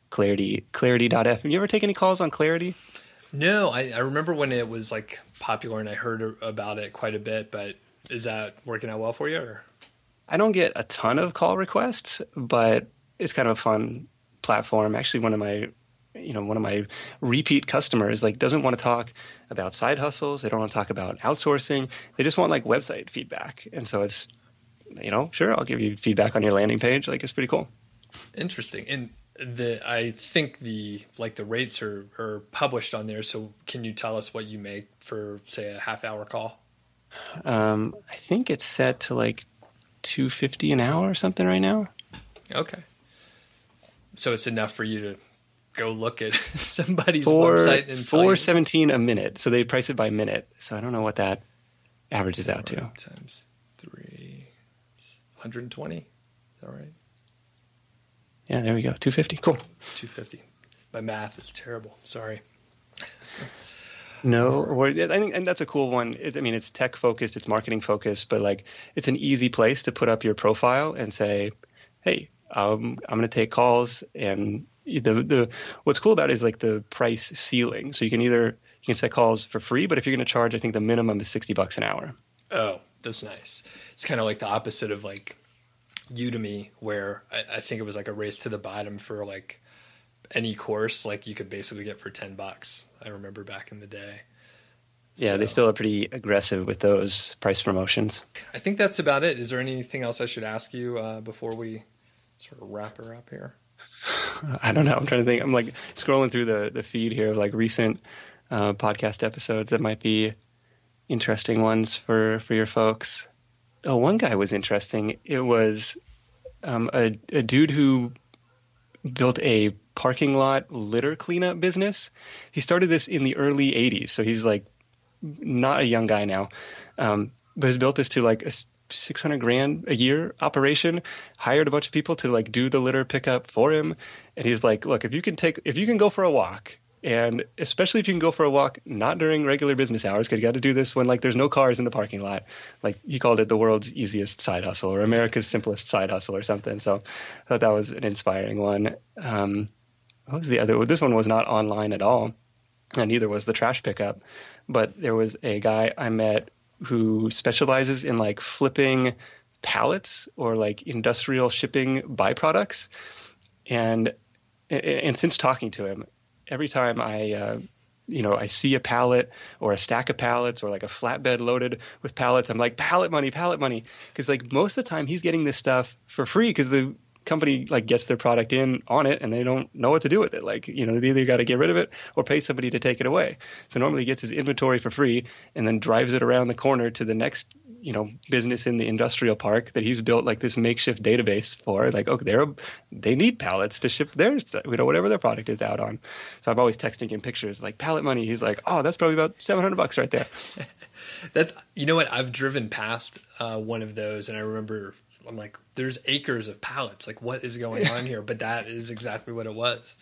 Clarity, Clarity.f. Have you ever taken any calls on Clarity? No, I, I remember when it was like popular and I heard about it quite a bit. But is that working out well for you? Or? I don't get a ton of call requests, but it's kind of a fun platform. Actually, one of my you know one of my repeat customers like doesn't want to talk about side hustles. They don't want to talk about outsourcing. They just want like website feedback. And so it's you know sure i'll give you feedback on your landing page. Like it's pretty cool. Interesting. And the i think the like the rates are are published on there. So can you tell us what you make for say a half hour call? Um i think it's set to like 250 an hour or something right now. Okay. So it's enough for you to go look at somebody's four, website and four seventeen a minute. So they price it by minute. So I don't know what that averages out to. Times three, 120. Is that right? Yeah, there we go. 250. Cool. 250. My math is terrible. Sorry. No, or I think, and that's a cool one. It, I mean, it's tech focused, it's marketing focused, but like it's an easy place to put up your profile and say, "Hey, um, I'm going to take calls." And the the what's cool about it is like the price ceiling. So you can either you can set calls for free, but if you're going to charge, I think the minimum is sixty bucks an hour. Oh, that's nice. It's kind of like the opposite of like Udemy, where I, I think it was like a race to the bottom for like any course like you could basically get for 10 bucks i remember back in the day yeah so, they still are pretty aggressive with those price promotions i think that's about it is there anything else i should ask you uh, before we sort of wrap her up here i don't know. I'm trying to think. I'm like scrolling through the, the feed here of like recent uh, podcast episodes that might be interesting ones for for your folks. Oh one guy was interesting. It was um, a, a dude who built a parking lot litter cleanup business. He started this in the early 80s, so he's like not a young guy now, um, but has built this to like a 600 grand a year operation. Hired a bunch of people to like do the litter pickup for him, and he's like, look, if you can take, if you can go for a walk and especially if you can go for a walk not during regular business hours because you got to do this when like there's no cars in the parking lot like he called it the world's easiest side hustle or america's simplest side hustle or something. So i thought that was an inspiring one. Um, what was the other this one was not online at all and neither was the trash pickup. But there was a guy i met who specializes in like flipping pallets or like industrial shipping byproducts and and since talking to him every time I, uh, you know, I see a pallet or a stack of pallets or like a flatbed loaded with pallets, I'm like, pallet money, pallet money. Because like most of the time he's getting this stuff for free because the company like gets their product in on it and they don't know what to do with it. Like, you know, they either got to get rid of it or pay somebody to take it away. So normally he gets his inventory for free and then drives it around the corner to the next you know business in the industrial park that he's built like this makeshift database for. Like oh they're they need pallets to ship their you know whatever their product is out on. So i'm always texting him pictures like pallet money. He's like oh that's probably about 700 bucks right there. That's you know what? I've driven past uh, one of those and i remember i'm like there's acres of pallets like what is going on here but that is exactly what it was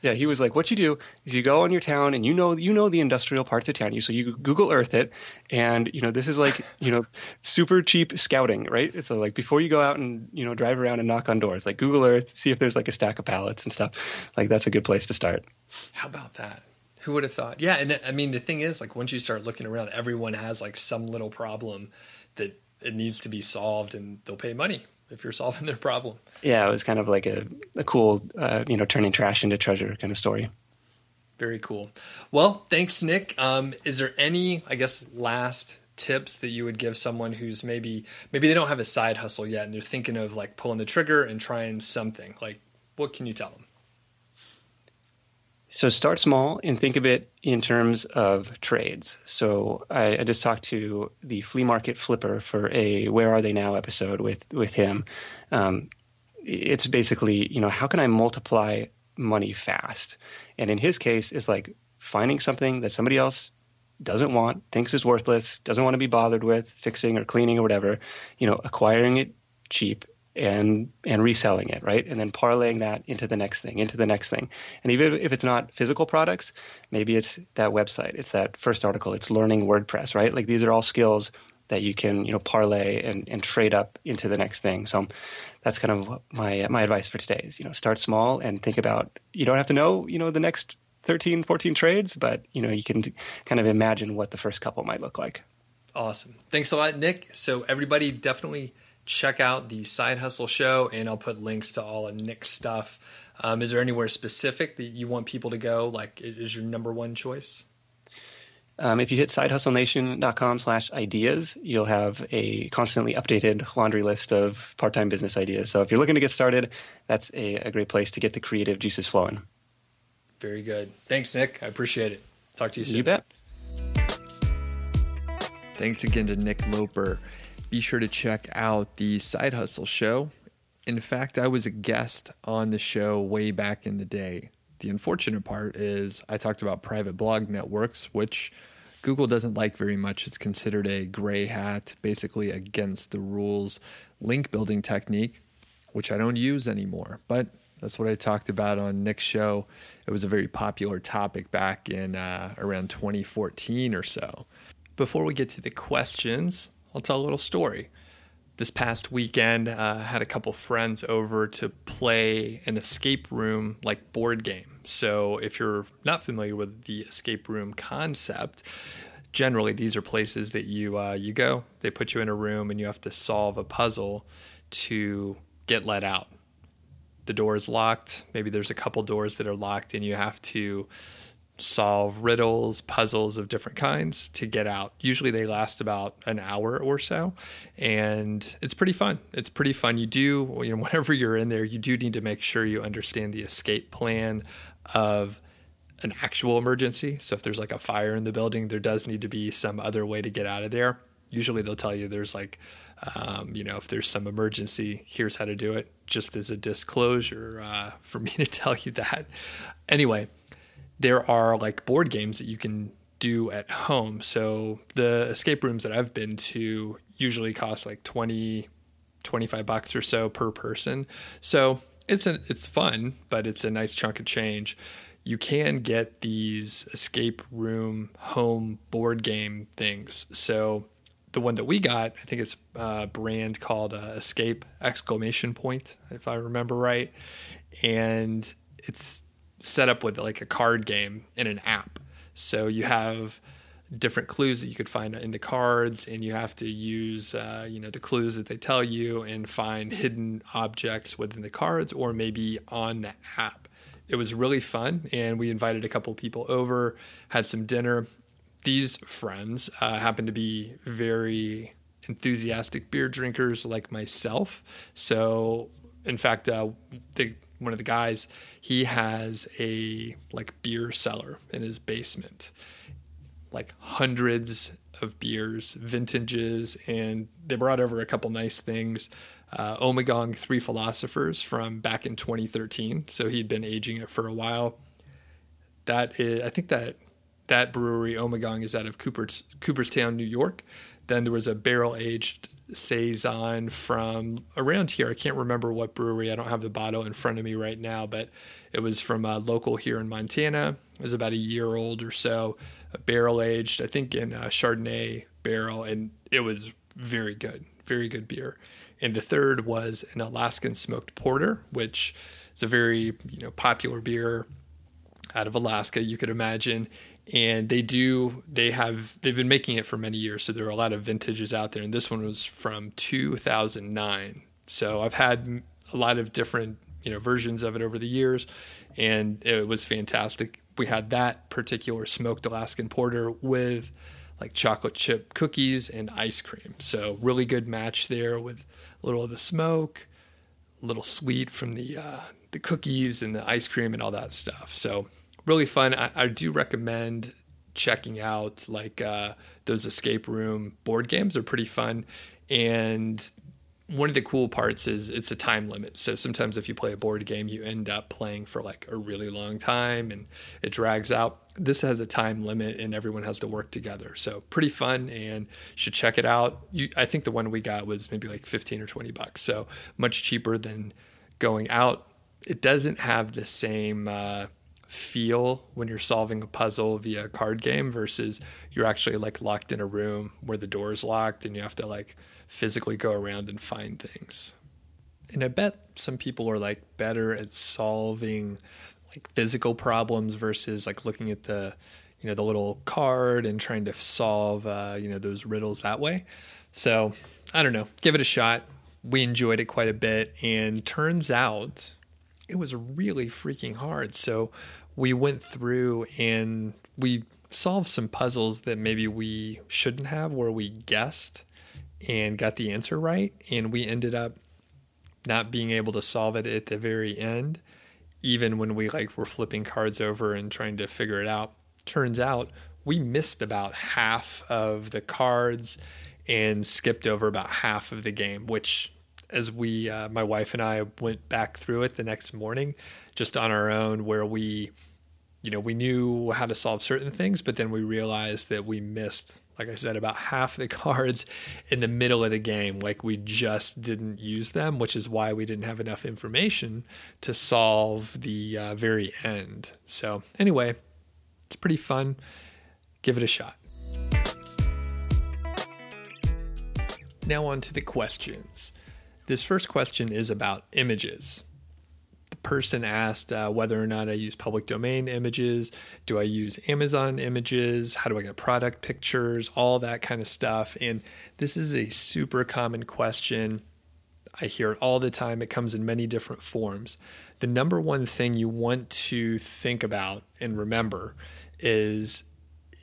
yeah, he was like, "What you do is you go on your town and you know you know the industrial parts of town. You so you Google Earth it, and you know this is like you know super cheap scouting, right? So like before you go out and you know drive around and knock on doors, like Google Earth, see if there's like a stack of pallets and stuff. Like that's a good place to start. How about that? Who would have thought? Yeah, and I mean the thing is, like once you start looking around, everyone has like some little problem that it needs to be solved, and they'll pay money if you're solving their problem. Yeah, it was kind of like a, a cool, uh, you know, turning trash into treasure kind of story. Very cool. Well, thanks, Nick. Um, is there any, I guess, last tips that you would give someone who's maybe maybe they don't have a side hustle yet and they're thinking of like pulling the trigger and trying something? Like, what can you tell them? So start small and think of it in terms of trades. So I, I, just talked to the flea market flipper for a "Where Are They Now" episode with with him. Um, it's basically you know how can I multiply money fast? And in his case, it's like finding something that somebody else doesn't want, thinks is worthless, doesn't want to be bothered with fixing or cleaning or whatever. You know, acquiring it cheap and and reselling it, right? And then parlaying that into the next thing, into the next thing. And even if it's not physical products, maybe it's that website, it's that first article, it's learning WordPress, right? Like these are all skills that you can, you know, parlay and, and trade up into the next thing. So that's kind of my my advice for today is, you know, start small and think about you don't have to know, you know, the next 13, 14 trades, but you know, you can kind of imagine what the first couple might look like. Awesome. Thanks a lot, Nick. So everybody definitely check out the Side Hustle Show, and I'll put links to all of Nick's stuff. Um, is there anywhere specific that you want people to go? Like, is your number one choice? Um, if you hit sidehustlenation.com slash ideas, you'll have a constantly updated laundry list of part-time business ideas. So if you're looking to get started, that's a, a great place to get the creative juices flowing. Very good. Thanks, Nick. I appreciate it. Talk to you soon. You bet. Thanks again to Nick Loper be sure to check out the Side Hustle Show. In fact, I was a guest on the show way back in the day. The unfortunate part is I talked about private blog networks, which Google doesn't like very much. It's considered a gray hat, basically against the rules link building technique, which I don't use anymore. But That's what I talked about on Nick's show. It was a very popular topic back in uh, around 2014 or so. Before we get to the questions, I'll tell a little story. This past weekend, uh, I had a couple friends over to play an escape room like board game. So, if you're not familiar with the escape room concept, generally these are places that you uh, you go. They put you in a room and you have to solve a puzzle to get let out. The door is locked. Maybe there's a couple doors that are locked, and you have to solve riddles, puzzles of different kinds to get out. Usually they last about an hour or so, and it's pretty fun. It's pretty fun. You do, you know, whenever you're in there, you do need to make sure you understand the escape plan of an actual emergency. So if there's like a fire in the building, there does need to be some other way to get out of there. Usually they'll tell you there's like, um, you know, if there's some emergency, here's how to do it. Just as a disclosure uh, for me to tell you that. Anyway, there are like board games that you can do at home. So the escape rooms that I've been to usually cost like 20 25 bucks or so per person. So it's it's fun, but it's a nice chunk of change. You can get these escape room home board game things. So the one that we got, I think it's a brand called uh, Escape exclamation point, if I remember right, and it's set up with like a card game in an app. So you have different clues that you could find in the cards, and you have to use uh, you know the clues that they tell you and find hidden objects within the cards or maybe on the app. It was really fun, and we invited a couple people over, had some dinner. These friends uh, happen to be very enthusiastic beer drinkers like myself. So, in fact, uh, the one of the guys, he has a like beer cellar in his basement, like hundreds of beers, vintages, and they brought over a couple nice things. Uh, Ommegang Three Philosophers from back in 2013, so he'd been aging it for a while. That is, I think that that brewery Ommegang is out of Cooper's, Cooperstown, New York. Then there was a barrel aged saison from around here. I can't remember what brewery. I don't have the bottle in front of me right now, but it was from a local here in Montana. It was about a year old or so, barrel aged. I think in a Chardonnay barrel, and it was very good, very good beer. And the third was an Alaskan smoked porter, which is a very you know popular beer out of Alaska. You could imagine, and they do they have they've been making it for many years so there are a lot of vintages out there. And this one was from 2009 so i've had a lot of different you know versions of it over the years and it was fantastic. We had that particular smoked alaskan porter with like chocolate chip cookies and ice cream. So really good match there with a little of the smoke a little sweet from the uh, the cookies and the ice cream and all that stuff. So really fun. I, I do recommend checking out like uh, those escape room board games are pretty fun. And one of the cool parts is it's a time limit. So sometimes if you play a board game you end up playing for like a really long time and it drags out. This has a time limit and everyone has to work together. So pretty fun and should check it out. You, i think the one we got was maybe like 15 or 20 bucks. So much cheaper than going out. It doesn't have the same uh, feel when you're solving a puzzle via a card game versus you're actually like locked in a room where the door is locked and you have to like physically go around and find things. And I bet some people are like better at solving like physical problems versus like looking at the you know the little card and trying to solve uh, you know those riddles that way. So I don't know, give it a shot. We enjoyed it quite a bit, and turns out it was really freaking hard. So we went through and we solved some puzzles that maybe we shouldn't have, where we guessed and got the answer right. And we ended up not being able to solve it at the very end, even when we like were flipping cards over and trying to figure it out. Turns out we missed about half of the cards and skipped over about half of the game, which as we, uh, my wife and I went back through it the next morning, just on our own, where we you know, we knew how to solve certain things, but then we realized that we missed like I said, about half the cards in the middle of the game. Like we just didn't use them, which is why we didn't have enough information to solve the uh, very end. So, anyway, it's pretty fun. Give it a shot. Now, on to the questions. This first question is about images the person asked uh, whether or not I use public domain images. Do I use Amazon images? How do I get product pictures? All that kind of stuff. And this is a super common question. I hear it all the time. It comes in many different forms. The number one thing you want to think about and remember is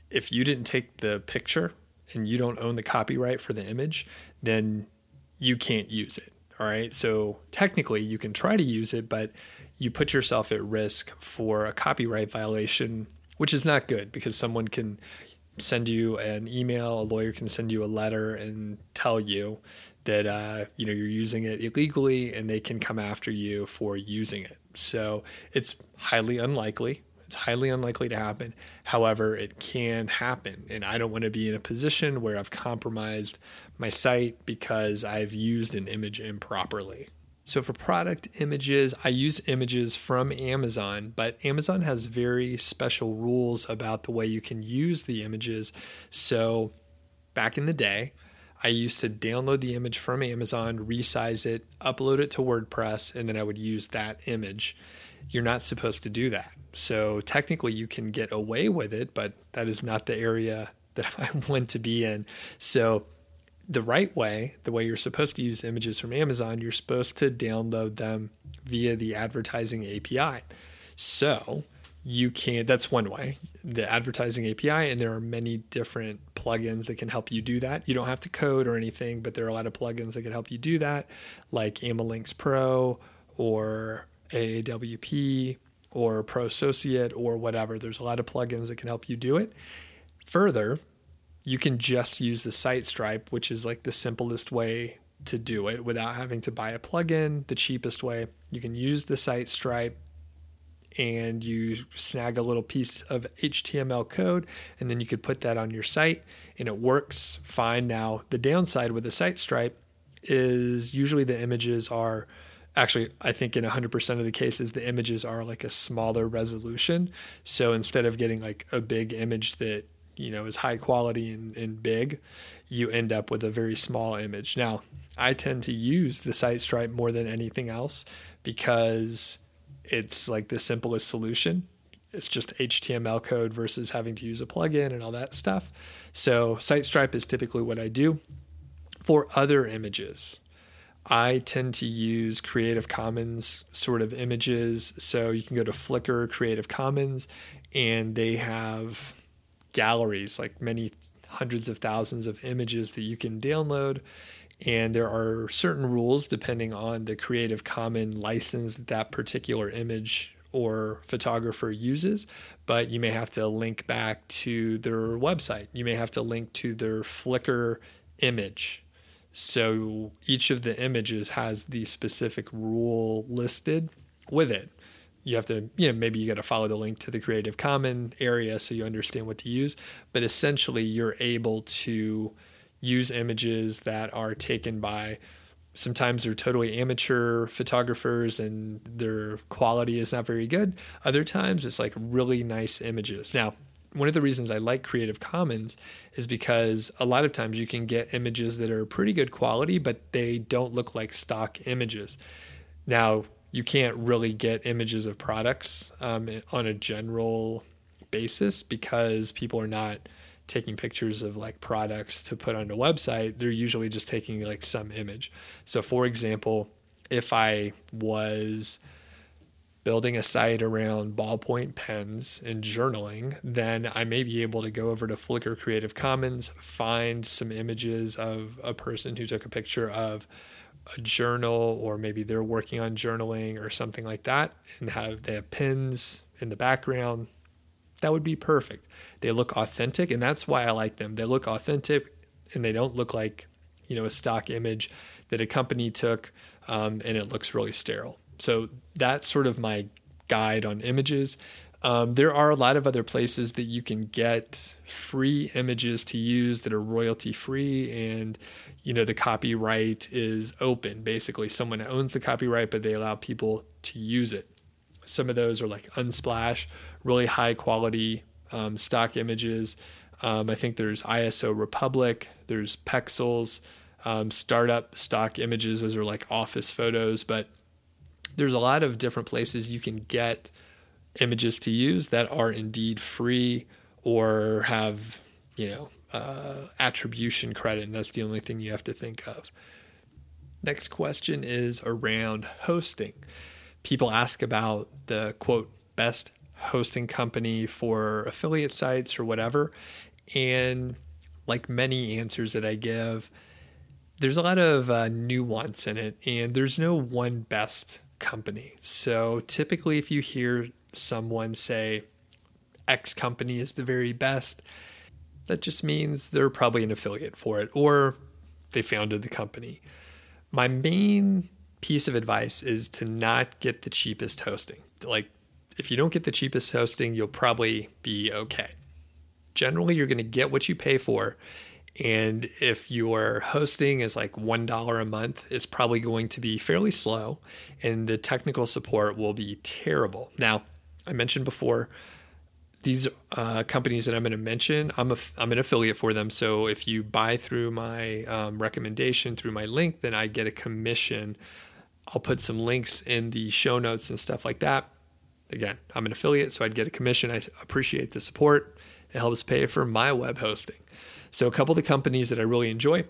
if you didn't take the picture and you don't own the copyright for the image, then you can't use it all right. So technically, you can try to use it, but you put yourself at risk for a copyright violation, which is not good because someone can send you an email, a lawyer can send you a letter and tell you that uh, you know you're using it illegally, and they can come after you for using it. So it's highly unlikely. It's highly unlikely to happen. However, it can happen, and I don't want to be in a position where I've compromised my site because I've used an image improperly. So for product images, I use images from Amazon, but Amazon has very special rules about the way you can use the images. So back in the day, I used to download the image from Amazon, resize it, upload it to WordPress, and then I would use that image. You're not supposed to do that. So technically, you can get away with it, but that is not the area that I want to be in. So the right way, the way you're supposed to use images from Amazon, you're supposed to download them via the advertising API. So you can, that's one way, the advertising API, and there are many different plugins that can help you do that. You don't have to code or anything, but there are a lot of plugins that can help you do that, like Amalinks Pro or AAWP or Pro Associate or whatever. There's a lot of plugins that can help you do it. Further, you can just use the SiteStripe, which is like the simplest way to do it without having to buy a plugin, the cheapest way. You can use the SiteStripe and you snag a little piece of HTML code and then you could put that on your site and it works fine. Now, the downside with the SiteStripe is usually the images are actually I think in 100% of the cases the images are like a smaller resolution. So instead of getting like a big image that you know is high quality and, and big, you end up with a very small image. Now, I tend to use the SiteStripe more than anything else because it's like the simplest solution. It's just HTML code versus having to use a plugin and all that stuff. So, SiteStripe is typically what I do. For other images, I tend to use Creative Commons sort of images. So you can go to Flickr Creative Commons and they have galleries, like many hundreds of thousands of images that you can download. And there are certain rules depending on the Creative Commons license that that particular image or photographer uses, but you may have to link back to their website. You may have to link to their Flickr image. So each of the images has the specific rule listed with it you have to, you know, maybe you got to follow the link to the Creative Commons area so you understand what to use. But essentially, you're able to use images that are taken by sometimes they're totally amateur photographers and their quality is not very good. Other times it's like really nice images. Now, one of the reasons I like Creative Commons is because a lot of times you can get images that are pretty good quality, but they don't look like stock images. Now, you can't really get images of products um, on a general basis because people are not taking pictures of like products to put on a website. They're usually just taking like some image. So, for example, if I was building a site around ballpoint pens and journaling, then I may be able to go over to Flickr Creative Commons, find some images of a person who took a picture of a journal or maybe they're working on journaling or something like that and have they have pins in the background. That would be perfect. They look authentic and that's why i like them. They look authentic and they don't look like you know a stock image that a company took um, and it looks really sterile so that's sort of my guide on images. Um, there are a lot of other places that you can get free images to use that are royalty free and you know the copyright is open. Basically someone owns the copyright but they allow people to use it. Some of those are like unsplash really high quality um, stock images. Um, i think there's iso republic there's pexels um, startup stock images. Those are like office photos but there's a lot of different places you can get images to use that are indeed free or have you know uh, attribution credit, and that's the only thing you have to think of. Next question is around hosting. People ask about the quote best hosting company for affiliate sites or whatever. And like many answers that I give, there's a lot of uh, nuance in it, and there's no one best company. So typically, if you hear someone say X company is the very best, that just means they're probably an affiliate for it or they founded the company. My main piece of advice is to not get the cheapest hosting. Like, if you don't get the cheapest hosting, you'll probably be okay. Generally, you're going to get what you pay for. And if your hosting is like $1 a month, it's probably going to be fairly slow and the technical support will be terrible. Now, I mentioned before, these uh, companies that I'm going to mention, I'm a, I'm an affiliate for them. So if you buy through my um, recommendation through my link, then I get a commission. I'll put some links in the show notes and stuff like that. Again, I'm an affiliate, so I'd get a commission. I appreciate the support. It helps pay for my web hosting. So a couple of the companies that I really enjoy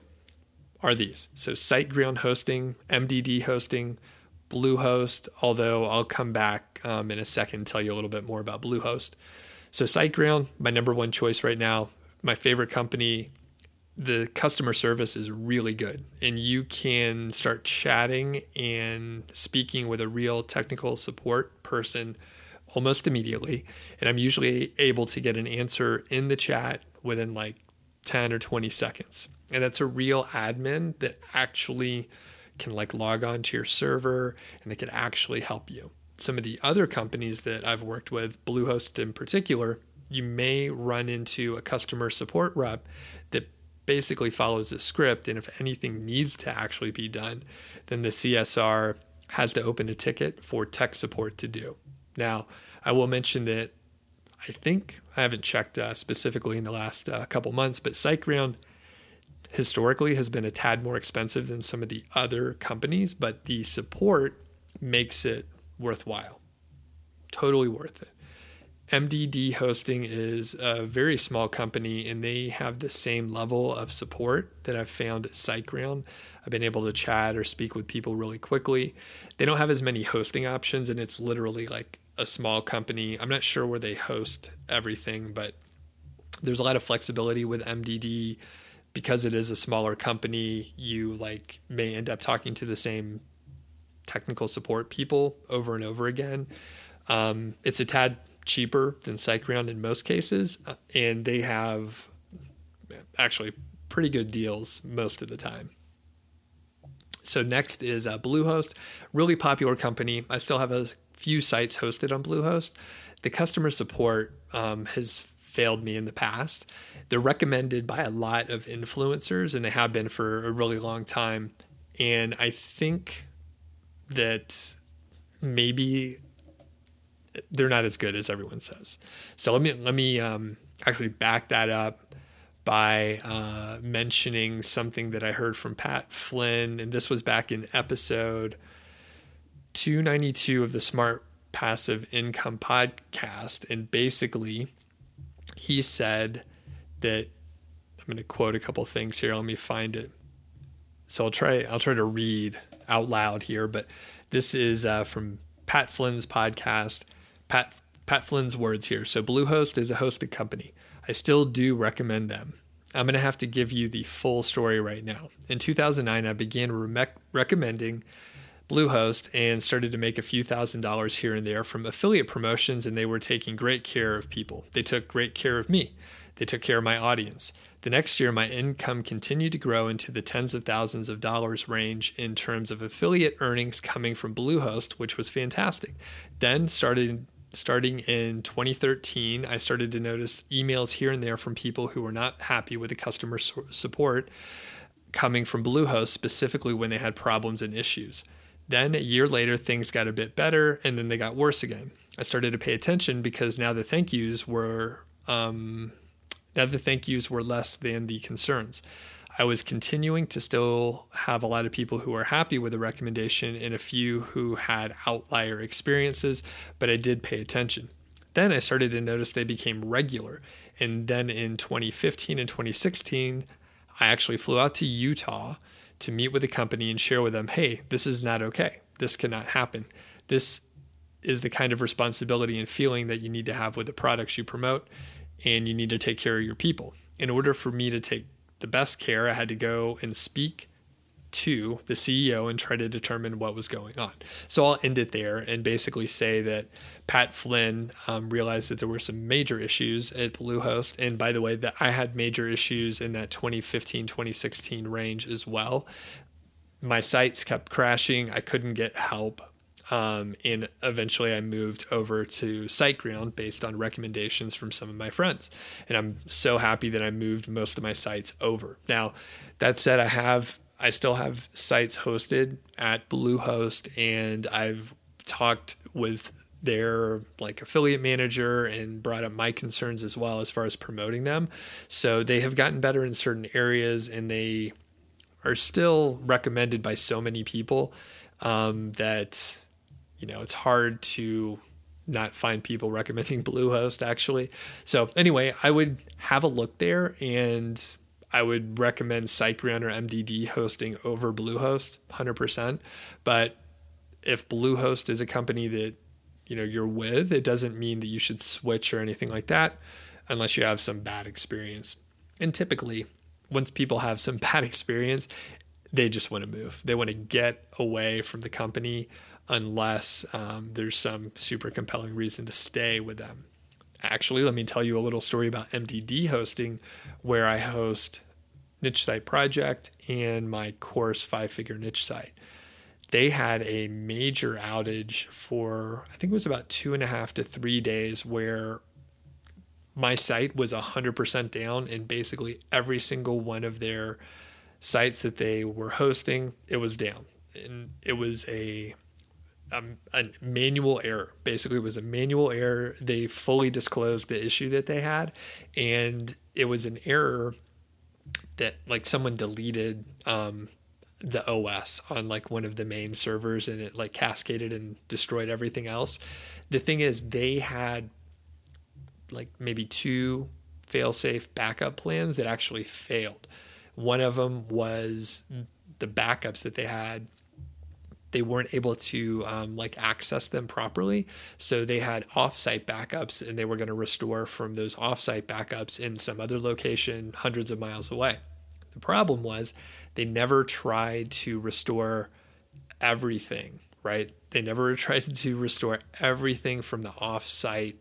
are these. So SiteGround Hosting, MDD Hosting, Bluehost. Although I'll come back um, in a second and tell you a little bit more about Bluehost. So SiteGround, my number one choice right now, my favorite company. The customer service is really good, and you can start chatting and speaking with a real technical support person almost immediately. And I'm usually able to get an answer in the chat within like 10 or 20 seconds. And that's a real admin that actually can like log on to your server and they can actually help you some of the other companies that I've worked with, Bluehost in particular, you may run into a customer support rep that basically follows a script. And if anything needs to actually be done, then the CSR has to open a ticket for tech support to do. Now, I will mention that I think I haven't checked uh, specifically in the last uh, couple months, but SiteGround historically has been a tad more expensive than some of the other companies, but the support makes it worthwhile. Totally worth it. MDD Hosting is a very small company and they have the same level of support that I've found at SiteGround. I've been able to chat or speak with people really quickly. They don't have as many hosting options and it's literally like a small company. I'm not sure where they host everything, but there's a lot of flexibility with MDD because it is a smaller company. You like may end up talking to the same technical support people over and over again. Um, it's a tad cheaper than SiteGround in most cases, uh, and they have actually pretty good deals most of the time. So next is uh, Bluehost, really popular company. I still have a few sites hosted on Bluehost. The customer support um, has failed me in the past. They're recommended by a lot of influencers, and they have been for a really long time. And I think that maybe they're not as good as everyone says. So let me let me um, actually back that up by uh, mentioning something that I heard from Pat Flynn, and this was back in episode 292 of the Smart Passive Income podcast, and basically he said that I'm going to quote a couple things here. Let me find it. So I'll try I'll try to read out loud here, but this is uh, from Pat Flynn's podcast. Pat Pat Flynn's words here. So Bluehost is a hosted company. I still do recommend them. I'm going to have to give you the full story right now. In 2009, I began re- recommending Bluehost and started to make a few thousand dollars here and there from affiliate promotions, and they were taking great care of people. They took great care of me. They took care of my audience. The next year, my income continued to grow into the tens of thousands of dollars range in terms of affiliate earnings coming from Bluehost, which was fantastic. Then started starting in 2013, I started to notice emails here and there from people who were not happy with the customer support coming from Bluehost, specifically when they had problems and issues. Then a year later, things got a bit better and then they got worse again. I started to pay attention because now the thank yous were um, now the thank yous were less than the concerns. I was continuing to still have a lot of people who were happy with the recommendation and a few who had outlier experiences, but I did pay attention. Then I started to notice they became regular. And then in 2015 and 2016, I actually flew out to Utah to meet with the company and share with them hey, this is not okay. This cannot happen. This is the kind of responsibility and feeling that you need to have with the products you promote, and you need to take care of your people. In order for me to take the best care, I had to go and speak to the CEO and try to determine what was going on. So I'll end it there and basically say that Pat Flynn um, realized that there were some major issues at Bluehost. And by the way, that I had major issues in that 2015, 2016 range as well. My sites kept crashing. I couldn't get help. Um, and eventually I moved over to SiteGround based on recommendations from some of my friends. And I'm so happy that I moved most of my sites over. Now, that said, I have I still have sites hosted at Bluehost, and I've talked with their like affiliate manager and brought up my concerns as well as far as promoting them. So they have gotten better in certain areas, and they are still recommended by so many people um, that you know it's hard to not find people recommending Bluehost actually. So anyway, I would have a look there and I would recommend SiteGround or MDD hosting over Bluehost 100%. But if Bluehost is a company that you know you're with, it doesn't mean that you should switch or anything like that unless you have some bad experience. And typically, once people have some bad experience, they just want to move. They want to get away from the company unless um, there's some super compelling reason to stay with them. Actually, let me tell you a little story about MDD hosting, where I host niche site project and my course five figure niche site. They had a major outage for, I think it was about two and a half to three days, where my site was 100% down and basically every single one of their sites that they were hosting, it was down. And it was a um, a manual error. Basically, it was a manual error. They fully disclosed the issue that they had, and it was an error that like someone deleted um, the OS on like one of the main servers and it like cascaded and destroyed everything else. The thing is, they had like maybe two fail-safe backup plans that actually failed. One of them was the backups that they had they weren't able to um, like access them properly. So they had offsite backups and they were going to restore from those offsite backups in some other location hundreds of miles away. The problem was they never tried to restore everything, right? They never tried to restore everything from the offsite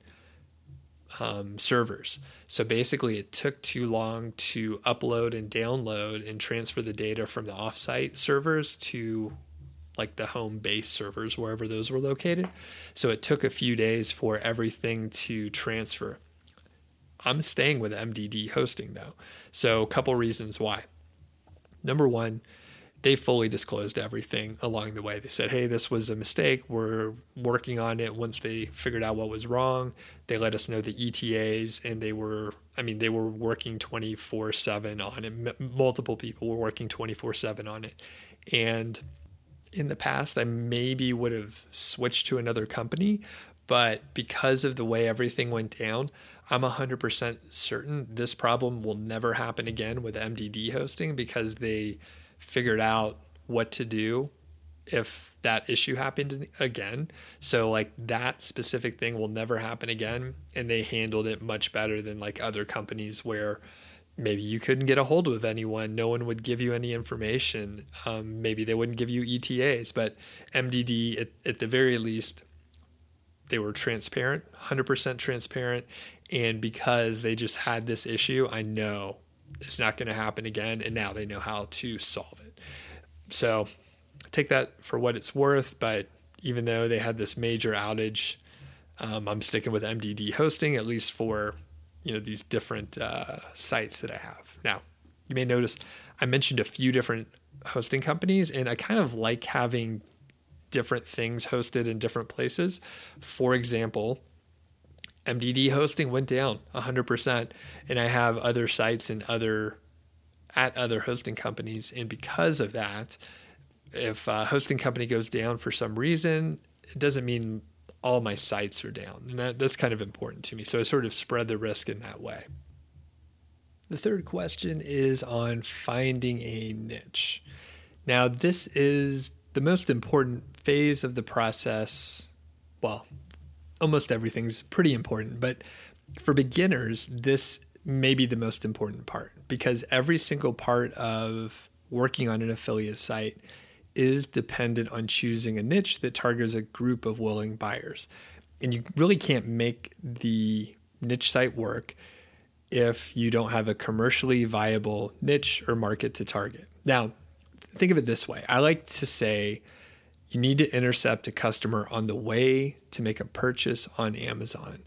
um, servers. So basically, it took too long to upload and download and transfer the data from the offsite servers to like the home base servers wherever those were located. So it took a few days for everything to transfer. I'm staying with MDD hosting though. So a couple reasons why. Number one, they fully disclosed everything along the way. They said, "Hey, this was a mistake. We're working on it." Once they figured out what was wrong, they let us know the ETAs, and they were, I mean, they were working 24/7 on it. Multiple people were working 24/7 on it, and in the past, I maybe would have switched to another company. But because of the way everything went down, I'm 100% certain this problem will never happen again with MDD hosting because they figured out what to do if that issue happened again. So like that specific thing will never happen again and they handled it much better than like other companies where maybe you couldn't get a hold of anyone no one would give you any information um, maybe they wouldn't give you etas but mdd at, at, the very least they were transparent 100% transparent and because they just had this issue i know it's not going to happen again and now they know how to solve it. So take that for what it's worth but even though they had this major outage um, I'm sticking with MDD hosting at least for you know these different uh, sites that I have. Now, you may notice I mentioned a few different hosting companies, and I kind of like having different things hosted in different places. For example, MDD hosting went down 100%, and I have other sites and other at other hosting companies, and because of that, if a hosting company goes down for some reason, it doesn't mean all my sites are down. And that, that's kind of important to me. So I sort of spread the risk in that way. The third question is on finding a niche. Now, this is the most important phase of the process. Well, almost everything's pretty important, but for beginners, this may be the most important part because every single part of working on an affiliate site is dependent on choosing a niche that targets a group of willing buyers. And you really can't make the niche site work if you don't have a commercially viable niche or market to target. Now, think of it this way I like to say you need to intercept a customer on the way to make a purchase on Amazon.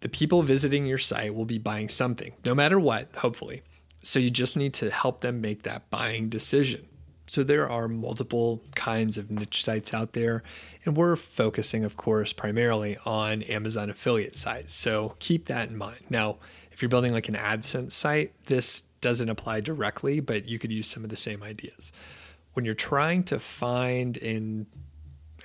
The people visiting your site will be buying something, no matter what, hopefully. So you just need to help them make that buying decision. So there are multiple kinds of niche sites out there, and we're focusing, of course, primarily on Amazon affiliate sites. So keep that in mind. Now, if you're building like an AdSense site, this doesn't apply directly, but you could use some of the same ideas. When you're trying to find and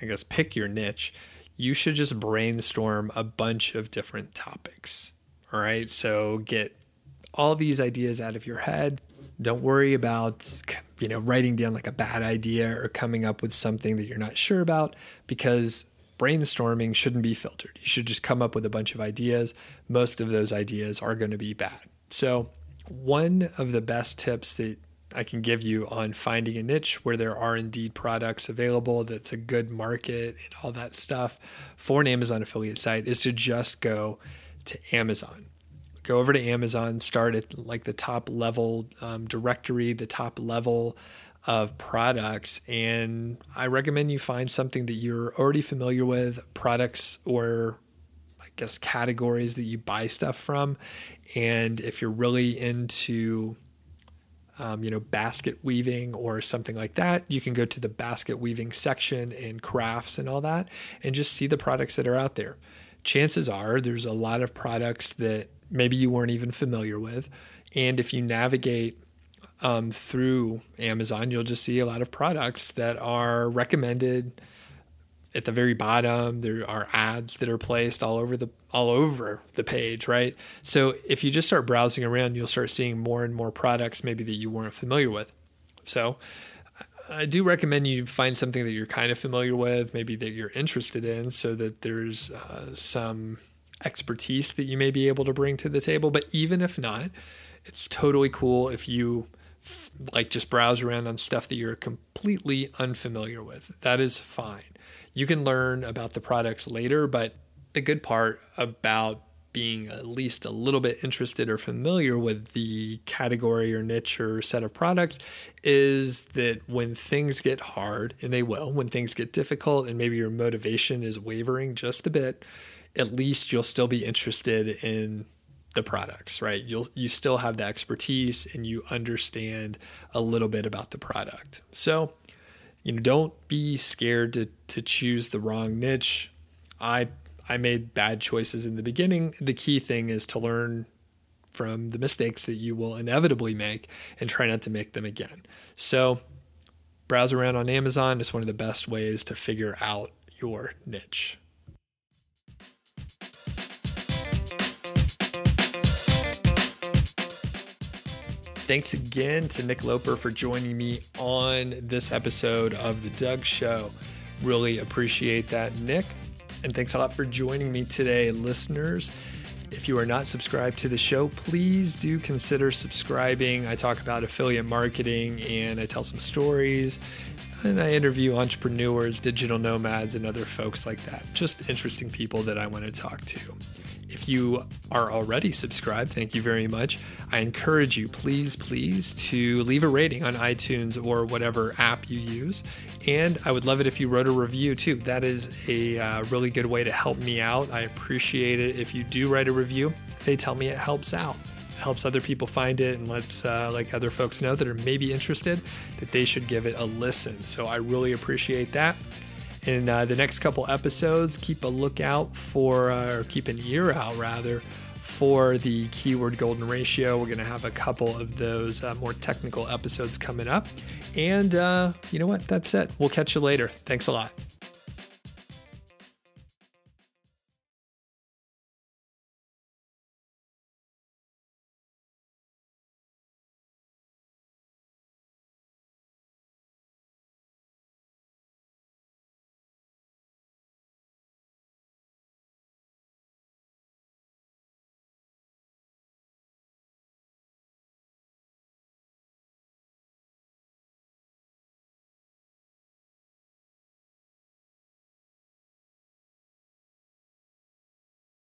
I guess pick your niche, you should just brainstorm a bunch of different topics. All right. So get all these ideas out of your head, don't worry about you know writing down like a bad idea or coming up with something that you're not sure about because brainstorming shouldn't be filtered. You should just come up with a bunch of ideas. Most of those ideas are going to be bad. So, one of the best tips that I can give you on finding a niche where there are indeed products available that's a good market and all that stuff for an Amazon affiliate site is to just go to Amazon go over to Amazon, start at like the top level um, directory, the top level of products. And I recommend you find something that you're already familiar with, products or I guess categories that you buy stuff from. And if you're really into um, you know, basket weaving or something like that, you can go to the basket weaving section in crafts and all that and just see the products that are out there. Chances are there's a lot of products that maybe you weren't even familiar with. And if you navigate um, through Amazon, you'll just see a lot of products that are recommended at the very bottom. There are ads that are placed all over the all over the page, right? So if you just start browsing around, you'll start seeing more and more products maybe that you weren't familiar with. So I do recommend you find something that you're kind of familiar with, maybe that you're interested in, so that there's uh, some expertise that you may be able to bring to the table. But even if not, it's totally cool if you like just browse around on stuff that you're completely unfamiliar with. That is fine. You can learn about the products later, but the good part about being at least a little bit interested or familiar with the category or niche or set of products is that when things get hard, and they will, when things get difficult and maybe your motivation is wavering just a bit, at least you'll still be interested in the products, right? You'll you still have the expertise and you understand a little bit about the product. So, you know, don't be scared to to choose the wrong niche. I I made bad choices in the beginning. The key thing is to learn from the mistakes that you will inevitably make and try not to make them again. So, browse around on Amazon is one of the best ways to figure out your niche. Thanks again to Nick Loper for joining me on this episode of The Doug Show. Really appreciate that, Nick. And thanks a lot for joining me today, listeners. If you are not subscribed to the show, please do consider subscribing. I talk about affiliate marketing and I tell some stories and I interview entrepreneurs, digital nomads, and other folks like that. Just interesting people that I want to talk to. If you are already subscribed, thank you very much. I encourage you, please, please, to leave a rating on iTunes or whatever app you use. And I would love it if you wrote a review too. That is a uh, really good way to help me out. I appreciate it if you do write a review. They tell me it helps out helps other people find it and lets uh, like other folks know that are maybe interested that they should give it a listen. So I really appreciate that. In uh, the next couple episodes, keep a lookout for, uh, or keep an ear out rather, for the keyword golden ratio. We're going to have a couple of those uh, more technical episodes coming up. And uh, you know what? That's it. We'll catch you later. Thanks a lot.